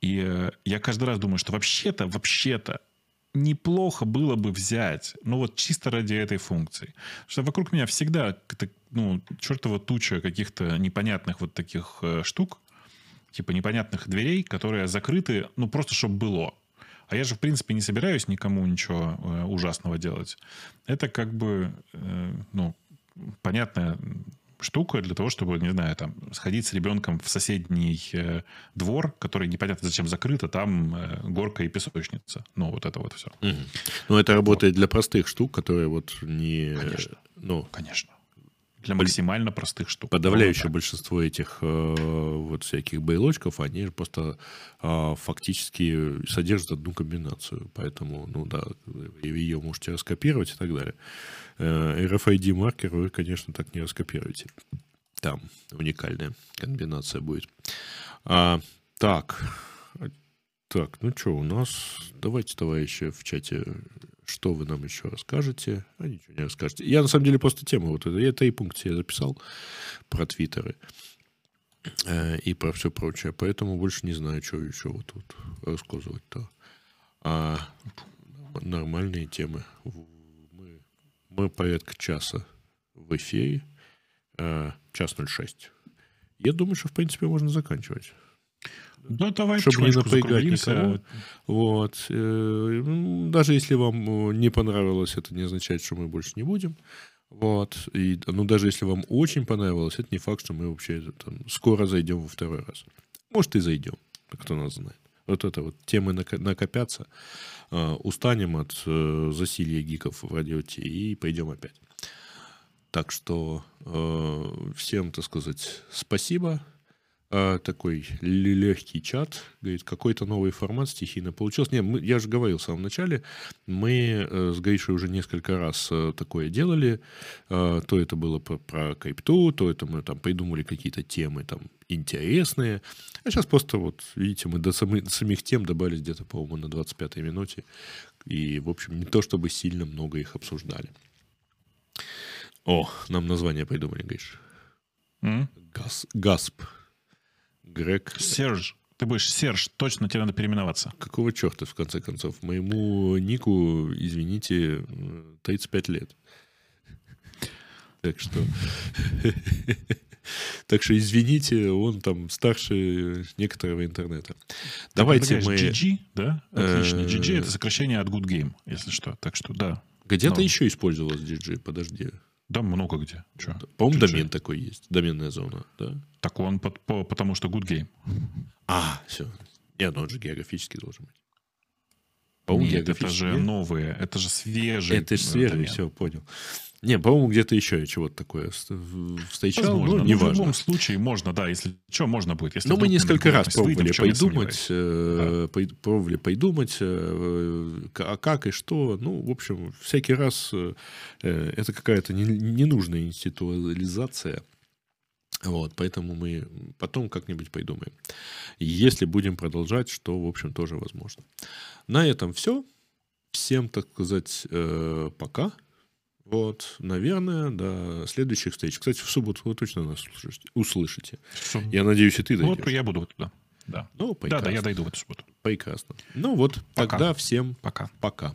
И э, я каждый раз думаю, что вообще-то, вообще-то неплохо было бы взять, ну вот чисто ради этой функции. Потому что вокруг меня всегда ну, чертова туча каких-то непонятных вот таких э, штук, типа непонятных дверей, которые закрыты, ну просто чтобы было. А я же, в принципе, не собираюсь никому ничего э, ужасного делать. Это как бы, э, ну, понятная штука для того, чтобы, не знаю, там, сходить с ребенком в соседний э, двор, который непонятно зачем закрыт, а там э, горка и песочница. Ну, вот это вот все. Угу. Ну, это работает вот. для простых штук, которые вот не... Конечно. Ну, Конечно для максимально простых штук. Подавляющее ну, большинство этих э, вот всяких бейлочков, они просто э, фактически содержат одну комбинацию. Поэтому, ну да, ее можете раскопировать и так далее. Э, RFID-маркер вы, конечно, так не раскопируете. Там уникальная комбинация будет. А, так, так, ну что, у нас... Давайте, товарищи, в чате что вы нам еще расскажете? А ничего не расскажете. Я, на самом деле, просто тему вот это, это и пункт я записал про твиттеры э, и про все прочее. Поэтому больше не знаю, что еще вот тут рассказывать-то. А нормальные темы. Мы, мы порядка часа в эфире. Э, час 06. Я думаю, что, в принципе, можно заканчивать. Ну, давай чтобы не напрягать никого. Вот. Э, ну, даже если вам э, не понравилось, это не означает, что мы больше не будем. Вот. И, ну, даже если вам очень понравилось, это не факт, что мы вообще там, скоро зайдем во второй раз. Может, и зайдем. Кто нас знает. Вот это вот темы накопятся. Э, устанем от засилья гиков в радио и пойдем опять. Так что всем, так сказать, спасибо. А, такой легкий чат, говорит, какой-то новый формат стихийно получился. Не, мы, я же говорил в самом начале, мы э, с Гришей уже несколько раз э, такое делали. Э, то это было про, про крипту, то это мы там придумали какие-то темы там интересные. А сейчас просто вот, видите, мы до, самы, до самих тем добавились где-то, по-моему, на 25-й минуте. И, в общем, не то чтобы сильно много их обсуждали. О, нам название придумали, Гриш. Mm? Гас, Гасп. Грег. Серж. Ты будешь Серж, точно тебе надо переименоваться. Какого черта, в конце концов? Моему нику, извините, 35 лет. Так что... Так что извините, он там старше некоторого интернета. Давайте мы... GG, да? Отлично. GG — это сокращение от Good Game, если что. Так что да. Где-то еще использовалось GG, подожди. Да, много где. По-моему, домен такой есть. Доменная зона, да? Так он под, по, потому что good game. А, все. Нет, ну он же географически должен быть. По-моему, Нет, это же нет? новые, это же свежие. Это же свежие, все, понял. Не, по-моему, где-то еще чего-то такое встречал. Возможно, ну, не в любом случае можно, да, если что, можно будет. Если Но мы несколько раз пробовали придумать, э, да. пробовали придумать, э, а как и что. Ну, в общем, всякий раз э, это какая-то ненужная институализация. Вот, поэтому мы потом как-нибудь придумаем. Если будем продолжать, что, в общем, тоже возможно. На этом все. Всем, так сказать, пока. Вот, наверное, до следующих встреч. Кстати, в субботу вы точно нас услышите. Я надеюсь, и ты дойдешь. Вот я буду туда. Да. Ну, прекрасно. Да, да, я дойду в эту субботу. Прекрасно. Ну вот, пока. тогда всем пока. Пока.